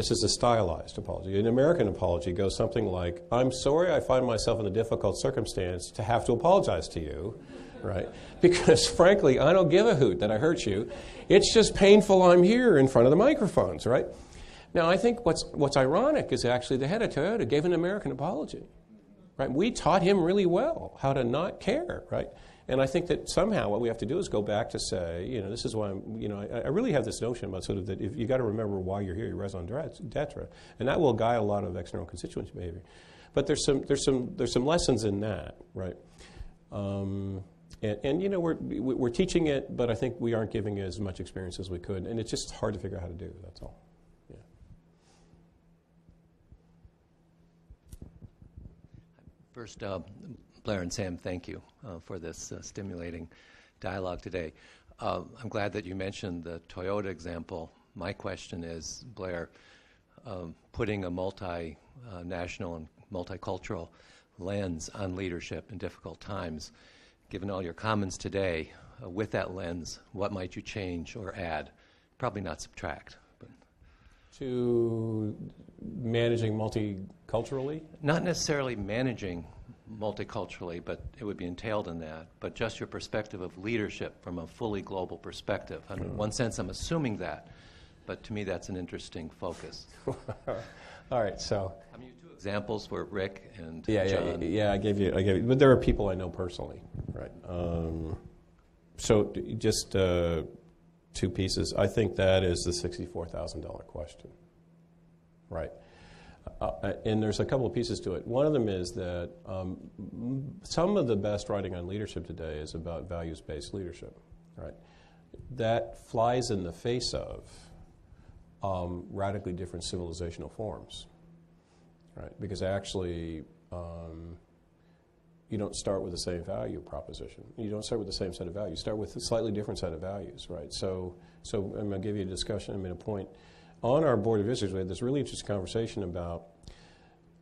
This is a stylized apology. An American apology goes something like I'm sorry I find myself in a difficult circumstance to have to apologize to you right? Because frankly, I don't give a hoot that I hurt you. It's just painful I'm here in front of the microphones, right? Now, I think what's, what's ironic is actually the head of Toyota gave an American apology, right? We taught him really well how to not care, right? And I think that somehow what we have to do is go back to say, you know, this is why I'm, you know, I, I really have this notion about sort of that if you got to remember why you're here, you raison d'etre, and that will guide a lot of external constituency behavior. But there's some, there's some, there's some lessons in that, right? Um, and, and, you know, we're, we're teaching it, but I think we aren't giving it as much experience as we could. And it's just hard to figure out how to do, that's all. Yeah. First, uh, Blair and Sam, thank you for this uh, stimulating dialogue today. Uh, I'm glad that you mentioned the Toyota example. My question is, Blair, um, putting a multinational and multicultural lens on leadership in difficult times given all your comments today, uh, with that lens, what might you change or add? Probably not subtract. But. To managing multiculturally? Not necessarily managing multiculturally, but it would be entailed in that. But just your perspective of leadership from a fully global perspective. In one sense, I'm assuming that, but to me, that's an interesting focus. All right, so. I mean, two examples were Rick and yeah, John. Yeah, yeah, I gave you, I gave you, but there are people I know personally, right? Um, so just uh, two pieces. I think that is the sixty-four thousand dollar question, right? Uh, and there's a couple of pieces to it. One of them is that um, some of the best writing on leadership today is about values-based leadership, right? That flies in the face of um, radically different civilizational forms, right? Because actually, um, you don't start with the same value proposition. You don't start with the same set of values. You start with a slightly different set of values, right? So, so I'm going to give you a discussion. I mean, a point. On our board of visitors, we had this really interesting conversation about.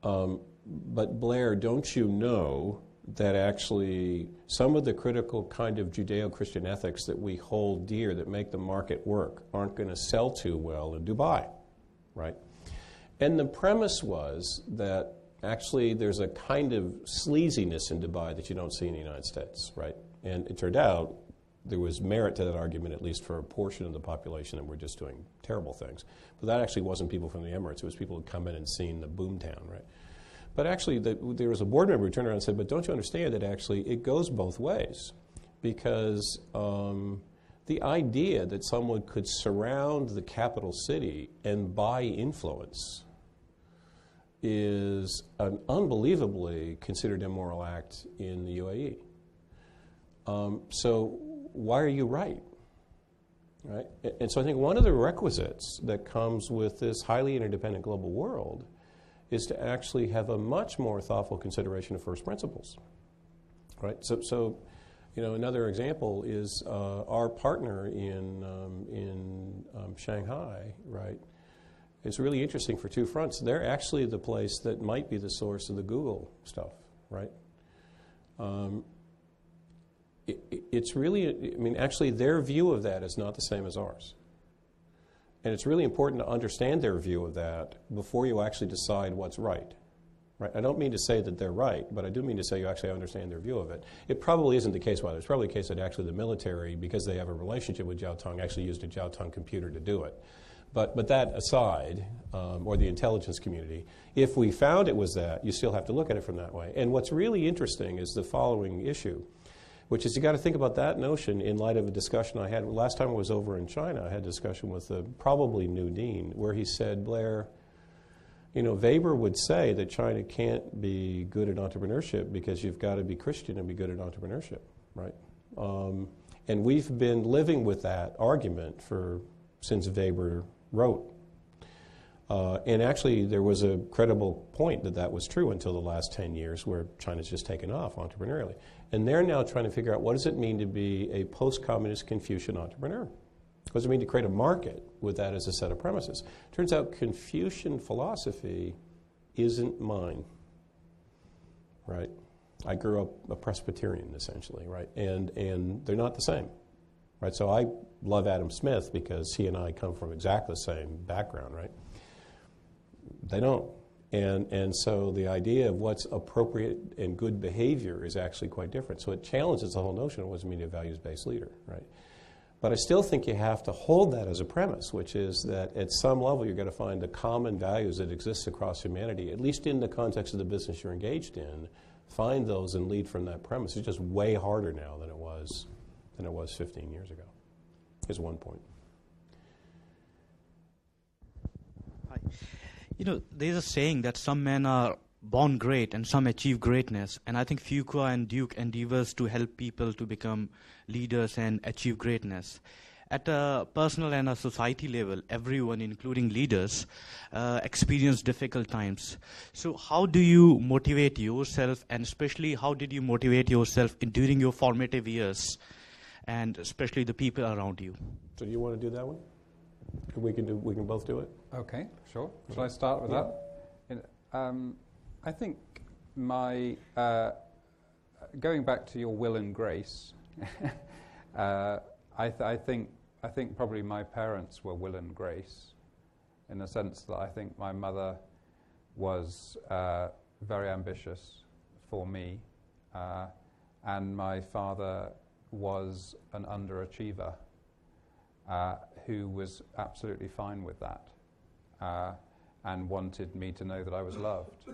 Um, but Blair, don't you know that actually some of the critical kind of Judeo-Christian ethics that we hold dear that make the market work aren't going to sell too well in Dubai, right? And the premise was that actually there's a kind of sleaziness in Dubai that you don't see in the United States, right? And it turned out there was merit to that argument, at least for a portion of the population that were just doing terrible things. But that actually wasn't people from the Emirates. It was people who come in and seen the boomtown, right? But actually, the, there was a board member who turned around and said, but don't you understand that actually it goes both ways? Because um, the idea that someone could surround the capital city and buy influence is an unbelievably considered immoral act in the UAE. Um, so why are you right? Right? And so I think one of the requisites that comes with this highly interdependent global world is to actually have a much more thoughtful consideration of first principles. Right? So, so You know, another example is uh, our partner in, um, in um, Shanghai, right? It's really interesting for two fronts. They're actually the place that might be the source of the Google stuff, right? Um, it, it's really, I mean, actually, their view of that is not the same as ours. And it's really important to understand their view of that before you actually decide what's right. Right? I don't mean to say that they're right, but I do mean to say you actually understand their view of it. It probably isn't the case. Well, it's probably the case that actually the military, because they have a relationship with Jiao Tong, actually used a Jiao Tong computer to do it. But, but that aside, um, or the intelligence community, if we found it was that, you still have to look at it from that way. And what's really interesting is the following issue, which is you got to think about that notion in light of a discussion I had last time I was over in China. I had a discussion with the probably new dean where he said, Blair, you know, Weber would say that China can't be good at entrepreneurship because you've got to be Christian and be good at entrepreneurship, right? Um, and we've been living with that argument for since Weber wrote. Uh, and actually, there was a credible point that that was true until the last 10 years where China's just taken off entrepreneurially. And they're now trying to figure out what does it mean to be a post-communist Confucian entrepreneur? What does it mean to create a market with that as a set of premises? Turns out Confucian philosophy isn't mine, right? I grew up a Presbyterian, essentially, right? And, and they're not the same, right? So I love Adam Smith because he and I come from exactly the same background, right? They don't. And, and so the idea of what's appropriate and good behavior is actually quite different. So it challenges the whole notion of what's a values-based leader, right? But I still think you have to hold that as a premise, which is that at some level you're going to find the common values that exist across humanity, at least in the context of the business you're engaged in, find those and lead from that premise. It's just way harder now than it was than it was 15 years ago. Is one point. You know, there's a saying that some men are born great and some achieve greatness. And I think Fuqua and Duke endeavors to help people to become leaders and achieve greatness. At a personal and a society level, everyone, including leaders, uh, experience difficult times. So, how do you motivate yourself, and especially how did you motivate yourself in, during your formative years, and especially the people around you? So, do you want to do that one? We can do. We can both do it. Okay, sure. Shall I start with yeah. that? In, um, I think my uh, going back to your will and grace. uh, I, th- I, think I think probably my parents were will and grace, in the sense that I think my mother was uh, very ambitious for me, uh, and my father was an underachiever uh, who was absolutely fine with that uh, and wanted me to know that I was loved.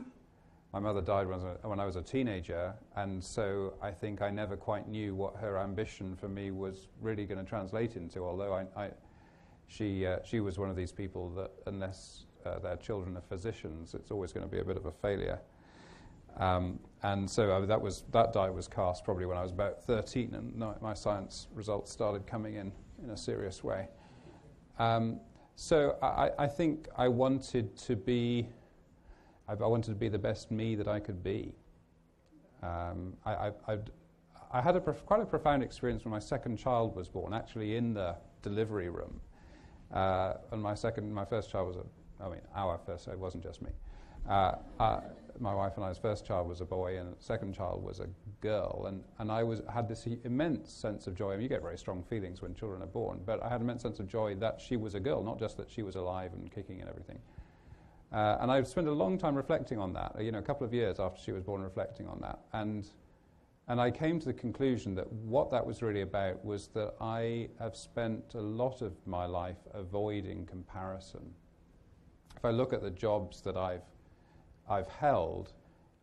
My mother died when I, was a, when I was a teenager, and so I think I never quite knew what her ambition for me was really going to translate into, although I, I she, uh, she was one of these people that, unless uh, their children are physicians, it's always going to be a bit of a failure. Um, and so uh, that, was, that die was cast probably when I was about 13, and my science results started coming in in a serious way. Um, so I, I, think I wanted to be, I, I, wanted to be the best me that I could be. Um, I, I, had a prof- quite a profound experience when my second child was born, actually in the delivery room. Uh, and my second, my first child was a, I mean, our first, so it wasn't just me. Uh, uh, my wife and I's first child was a boy, and second child was a girl, and, and I was had this immense sense of joy. I mean, you get very strong feelings when children are born, but I had an immense sense of joy that she was a girl, not just that she was alive and kicking and everything. Uh, and I spent a long time reflecting on that. You know, a couple of years after she was born, reflecting on that, and and I came to the conclusion that what that was really about was that I have spent a lot of my life avoiding comparison. If I look at the jobs that I've I've held,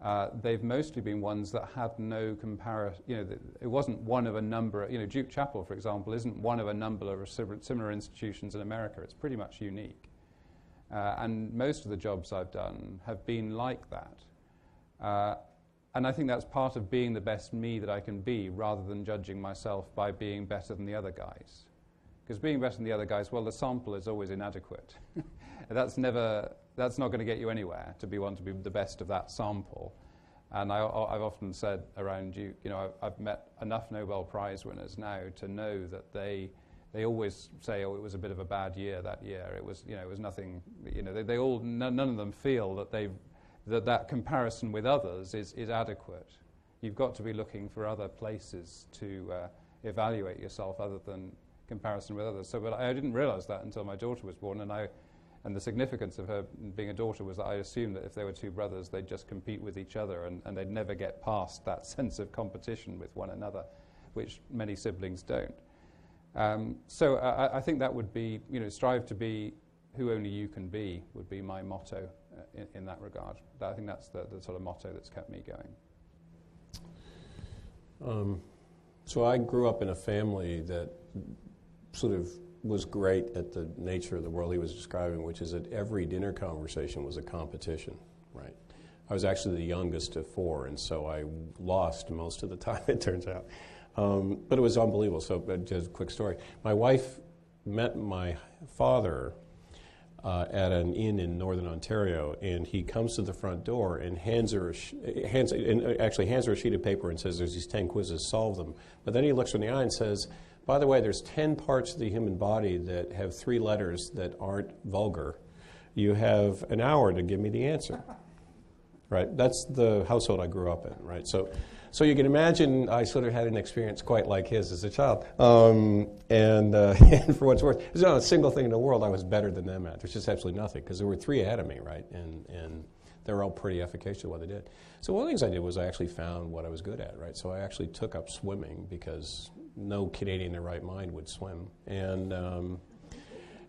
uh, they've mostly been ones that had no comparison. You know, it wasn't one of a number. You know, Duke Chapel, for example, isn't one of a number of similar institutions in America. It's pretty much unique. Uh, and most of the jobs I've done have been like that. Uh, and I think that's part of being the best me that I can be, rather than judging myself by being better than the other guys. Because being better than the other guys, well, the sample is always inadequate. that's never that's not going to get you anywhere to be one to be the best of that sample. And I, have often said around you, you know, I've, I've, met enough Nobel Prize winners now to know that they, they always say, oh, it was a bit of a bad year that year. It was, you know, it was nothing, you know, they, they all, none, none of them feel that, they that that comparison with others is, is adequate. You've got to be looking for other places to uh, evaluate yourself other than comparison with others. So, but I didn't realize that until my daughter was born, and I and the significance of her being a daughter was that I assumed that if there were two brothers, they'd just compete with each other and, and they'd never get past that sense of competition with one another, which many siblings don't. Um, so I, I, think that would be, you know, strive to be who only you can be would be my motto uh, in, in, that regard. I think that's the, the, sort of motto that's kept me going. Um, so I grew up in a family that sort of was great at the nature of the world he was describing, which is that every dinner conversation was a competition, right? I was actually the youngest of four, and so I lost most of the time, it turns out. Um, but it was unbelievable. So, uh, just a quick story. My wife met my father uh, at an inn in northern Ontario, and he comes to the front door and hands her, sh- hands, and uh, actually hands her a sheet of paper and says, "There's these ten quizzes, solve them." But then he looks her in the eye and says, by the way, there's 10 parts of the human body that have three letters that aren't vulgar. You have an hour to give me the answer. Right? That's the household I grew up in, right? So, so you can imagine I sort of had an experience quite like his as a child. Um, and, uh, and, for what's worth, there's not a single thing in the world I was better than them at. There's just absolutely nothing because there were three ahead of me, right? And, and they were all pretty efficacious at what they did. So one of the things I did was I actually found what I was good at, right? So I actually took up swimming because no Canadian in their right mind would swim. And, um,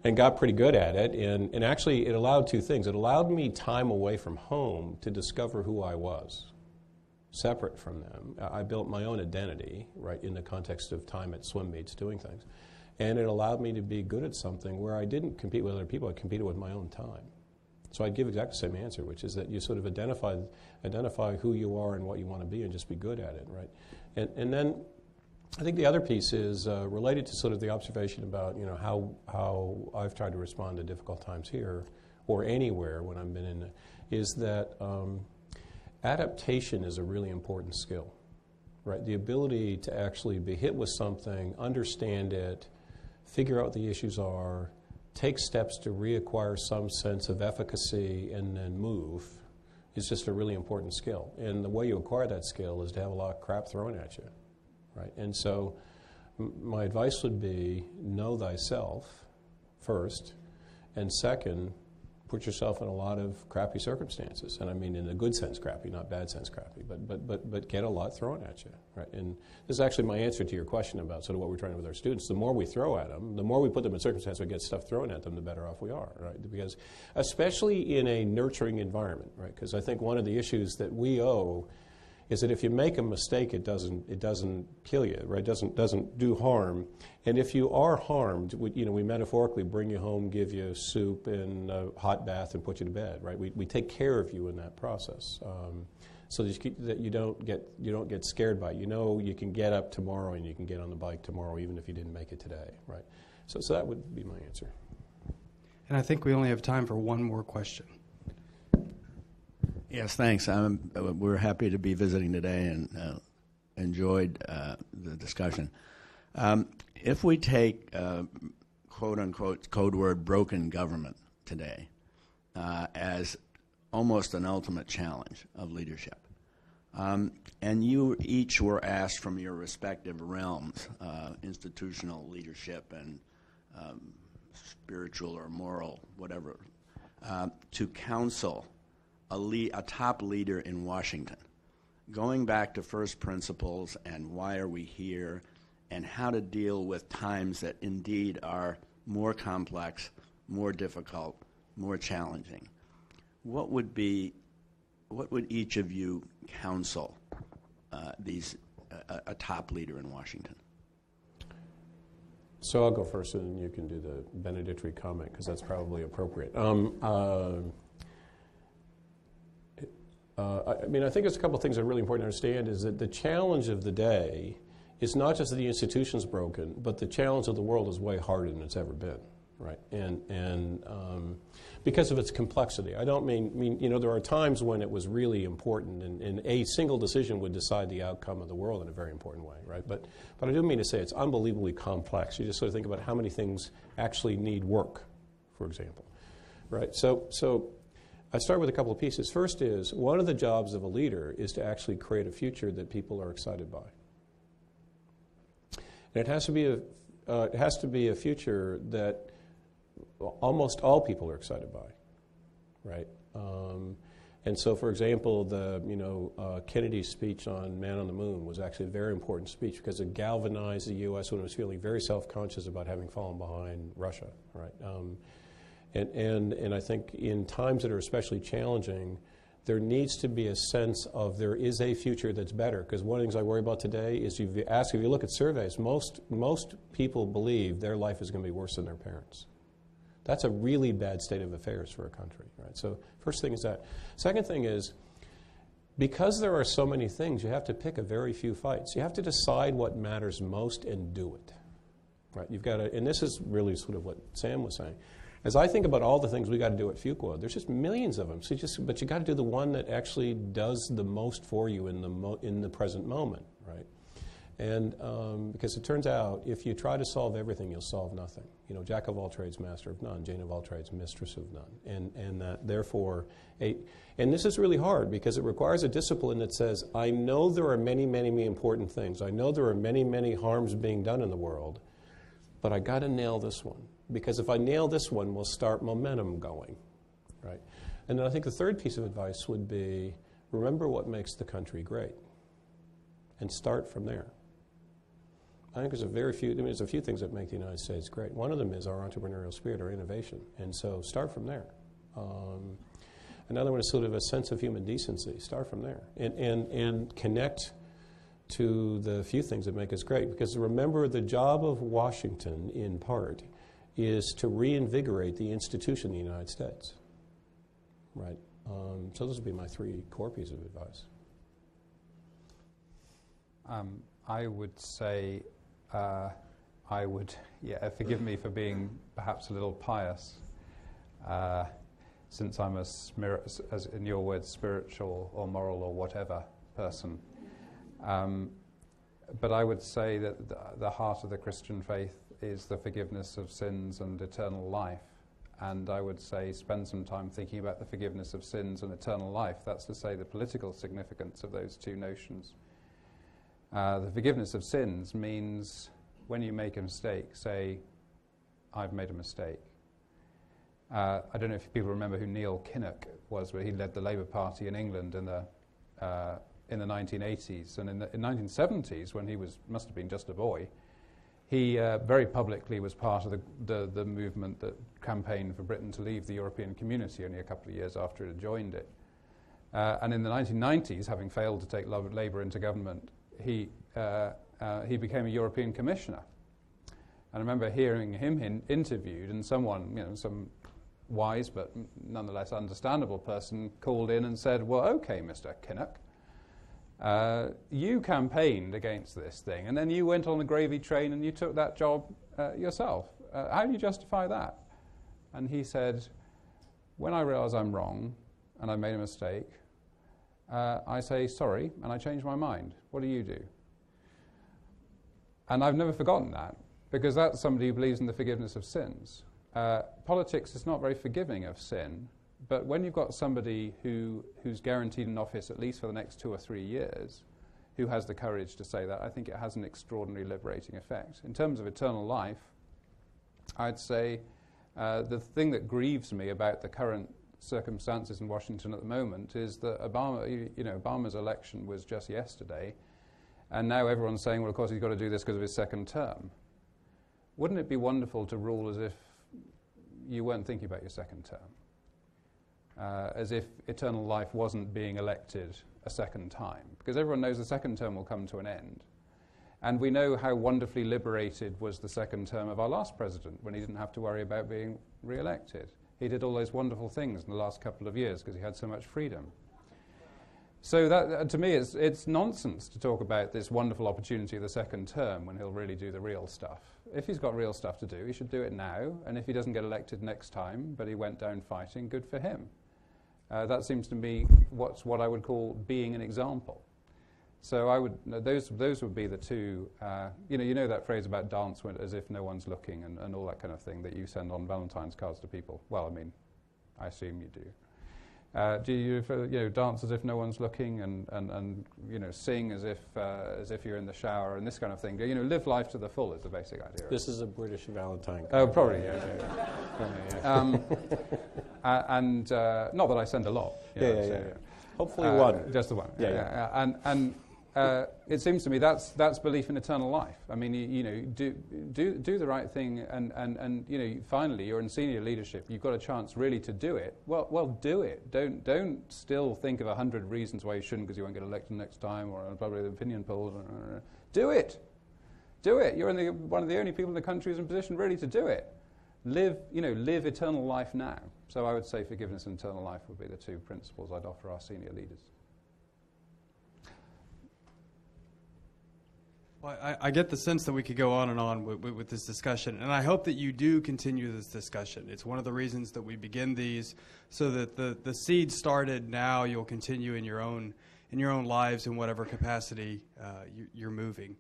and got pretty good at it. And, and actually, it allowed two things. It allowed me time away from home to discover who I was, separate from them. I built my own identity, right, in the context of time at swim meets doing things. And it allowed me to be good at something where I didn't compete with other people, I competed with my own time. So I'd give exactly the same answer, which is that you sort of identify, identify who you are and what you want to be and just be good at it, right? And, and then I think the other piece is uh, related to sort of the observation about you know how how I've tried to respond to difficult times here or anywhere when I've been in, is that um, adaptation is a really important skill, right? The ability to actually be hit with something, understand it, figure out what the issues are, take steps to reacquire some sense of efficacy, and then move is just a really important skill. And the way you acquire that skill is to have a lot of crap thrown at you right? And so, my advice would be know thyself first, and second, put yourself in a lot of crappy circumstances. And I mean in a good sense crappy, not bad sense crappy, but, but, but, but get a lot thrown at you, right? And this is actually my answer to your question about sort of what we're trying with our students. The more we throw at them, the more we put them in circumstances where get stuff thrown at them, the better off we are, right? Because especially in a nurturing environment, right? Because I think one of the issues that we owe is that if you make a mistake, it doesn't, it doesn't kill you, right? It doesn't, doesn't do harm. And if you are harmed, we, you know, we metaphorically bring you home, give you soup and a hot bath, and put you to bed, right? We, we take care of you in that process. Um, so that you, that you don't get you don't get scared by it. You know you can get up tomorrow and you can get on the bike tomorrow even if you didn't make it today, right? So so that would be my answer. And I think we only have time for one more question. Yes, thanks. I'm, uh, we're happy to be visiting today and uh, enjoyed uh, the discussion. Um, if we take uh, quote unquote code word broken government today uh, as almost an ultimate challenge of leadership, um, and you each were asked from your respective realms, uh, institutional leadership and um, spiritual or moral, whatever, to counsel a, a top leader in Washington, going back to first principles and why are we here, and how to deal with times that indeed are more complex, more difficult, more challenging. What would be, what would each of you counsel uh, these uh, a top leader in Washington? So I'll go first, and you can do the benedictory comment because that's probably appropriate. Um, uh, uh, I mean, I think there's a couple of things that are really important to understand is that the challenge of the day is not just that the institution's broken, but the challenge of the world is way harder than it's ever been, right? And, and um, because of its complexity. I don't mean, mean, you know, there are times when it was really important and, and, a single decision would decide the outcome of the world in a very important way, right? But, but I do mean to say it's unbelievably complex. You just sort of think about how many things actually need work, for example, right? So, so I start with a couple of pieces. First is one of the jobs of a leader is to actually create a future that people are excited by. And it has to be a, uh, it has to be a future that almost all people are excited by, right? Um, and so, for example, the you know uh, Kennedy's speech on Man on the Moon was actually a very important speech because it galvanized the U.S. when it was feeling very self-conscious about having fallen behind Russia, right? Um, and, and and I think in times that are especially challenging, there needs to be a sense of there is a future that's better. Because one of the things I worry about today is if you ask, if you look at surveys, most most people believe their life is going to be worse than their parents. That's a really bad state of affairs for a country, right? So, first thing is that. Second thing is, because there are so many things, you have to pick a very few fights. You have to decide what matters most and do it, right? You've got to, and this is really sort of what Sam was saying. As I think about all the things we got to do at Fuqua, there's just millions of them. So just, but you got to do the one that actually does the most for you in the mo- in the present moment, right? And um, because it turns out, if you try to solve everything, you'll solve nothing. You know, jack of all trades, master of none. Jane of all trades, mistress of none. And and that therefore, a, and this is really hard because it requires a discipline that says, I know there are many, many, many important things. I know there are many, many harms being done in the world, but I got to nail this one because if I nail this one, we'll start momentum going, right? And then I think the third piece of advice would be remember what makes the country great and start from there. I think there's a very few, I mean, there's a few things that make the United States great. One of them is our entrepreneurial spirit, our innovation. And so start from there. Um, another one is sort of a sense of human decency. Start from there. And, and, and connect to the few things that make us great. Because remember, the job of Washington, in part, is to reinvigorate the institution of the United States. Right? Um, so those would be my three core pieces of advice. Um, I would say, uh, I would, yeah, forgive me for being perhaps a little pious, uh, since I'm a, as in your words, spiritual or moral or whatever person. Um, but I would say that the, the heart of the Christian faith is the forgiveness of sins and eternal life. And I would say spend some time thinking about the forgiveness of sins and eternal life. That's to say, the political significance of those two notions. Uh, the forgiveness of sins means when you make a mistake, say, I've made a mistake. Uh, I don't know if people remember who Neil Kinnock was, but he led the Labour Party in England in the, uh, in the 1980s. And in the in 1970s, when he was, must have been just a boy, he uh, very publicly was part of the, the, the, movement that campaigned for Britain to leave the European community only a couple of years after it had joined it. Uh, and in the 1990s, having failed to take Labour into government, he, uh, uh, he became a European commissioner. And I remember hearing him in, interviewed, and someone, you know, some wise but nonetheless understandable person called in and said, Well, okay, Mr. Kinnock, uh, you campaigned against this thing, and then you went on a gravy train and you took that job uh, yourself. Uh, how do you justify that? And he said, When I realize I'm wrong and I made a mistake, uh, I say sorry and I change my mind. What do you do? And I've never forgotten that because that's somebody who believes in the forgiveness of sins. Uh, politics is not very forgiving of sin but when you've got somebody who, who's guaranteed an office at least for the next two or three years, who has the courage to say that, I think it has an extraordinary liberating effect. In terms of eternal life, I'd say uh, the thing that grieves me about the current circumstances in Washington at the moment is that Obama, you, you know, Obama's election was just yesterday, and now everyone's saying, well, of course, he's got to do this because of his second term. Wouldn't it be wonderful to rule as if you weren't thinking about your second term? Uh, as if eternal life wasn't being elected a second time, because everyone knows the second term will come to an end. And we know how wonderfully liberated was the second term of our last president when he didn't have to worry about being re elected. He did all those wonderful things in the last couple of years because he had so much freedom. So that, uh, to me, it's, it's nonsense to talk about this wonderful opportunity of the second term when he'll really do the real stuff. If he's got real stuff to do, he should do it now. And if he doesn't get elected next time, but he went down fighting, good for him. Uh, that seems to me what's what I would call being an example. So I would those those would be the two. Uh, you know, you know that phrase about dance as if no one's looking and, and all that kind of thing that you send on Valentine's cards to people. Well, I mean, I assume you do. Uh, do you, you know, dance as if no one's looking and, and, and you know, sing as if, uh, as if you're in the shower and this kind of thing? You know, live life to the full is the basic idea. This is a British Valentine. Card. Oh, probably, yeah. yeah. Um, uh, and uh, not that I send a lot. Yeah, yeah, yeah, yeah. Hopefully one. Just the one. Yeah, yeah. And, and uh, it seems to me that's, that's belief in eternal life. I mean, you, you, know, do, do, do the right thing, and, and, and you know, finally, you're in senior leadership. You've got a chance really to do it. Well, well, do it. Don't, don't still think of a hundred reasons why you shouldn't because you won't get elected next time or probably the opinion polls. Do it. Do it. You're the, one of the only people in the country who's in position really to do it. Live, you know, live eternal life now. So I would say forgiveness and eternal life would be the two principles I'd offer our senior leaders. Well, I, I, get the sense that we could go on and on with, with, with, this discussion, and I hope that you do continue this discussion. It's one of the reasons that we begin these, so that the, the seed started now, you'll continue in your own in your own lives in whatever capacity uh, you, you're moving.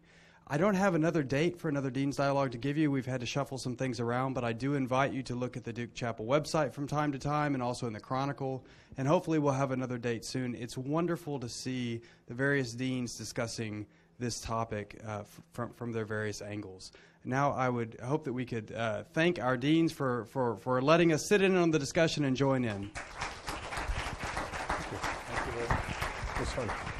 I don't have another date for another Dean's Dialogue to give you. We've had to shuffle some things around, but I do invite you to look at the Duke Chapel website from time to time and also in the Chronicle, and hopefully we'll have another date soon. It's wonderful to see the various deans discussing this topic uh, from, from their various angles. Now, I would hope that we could uh, thank our deans for, for, for letting us sit in on the discussion and join in. Thank you. Thank you.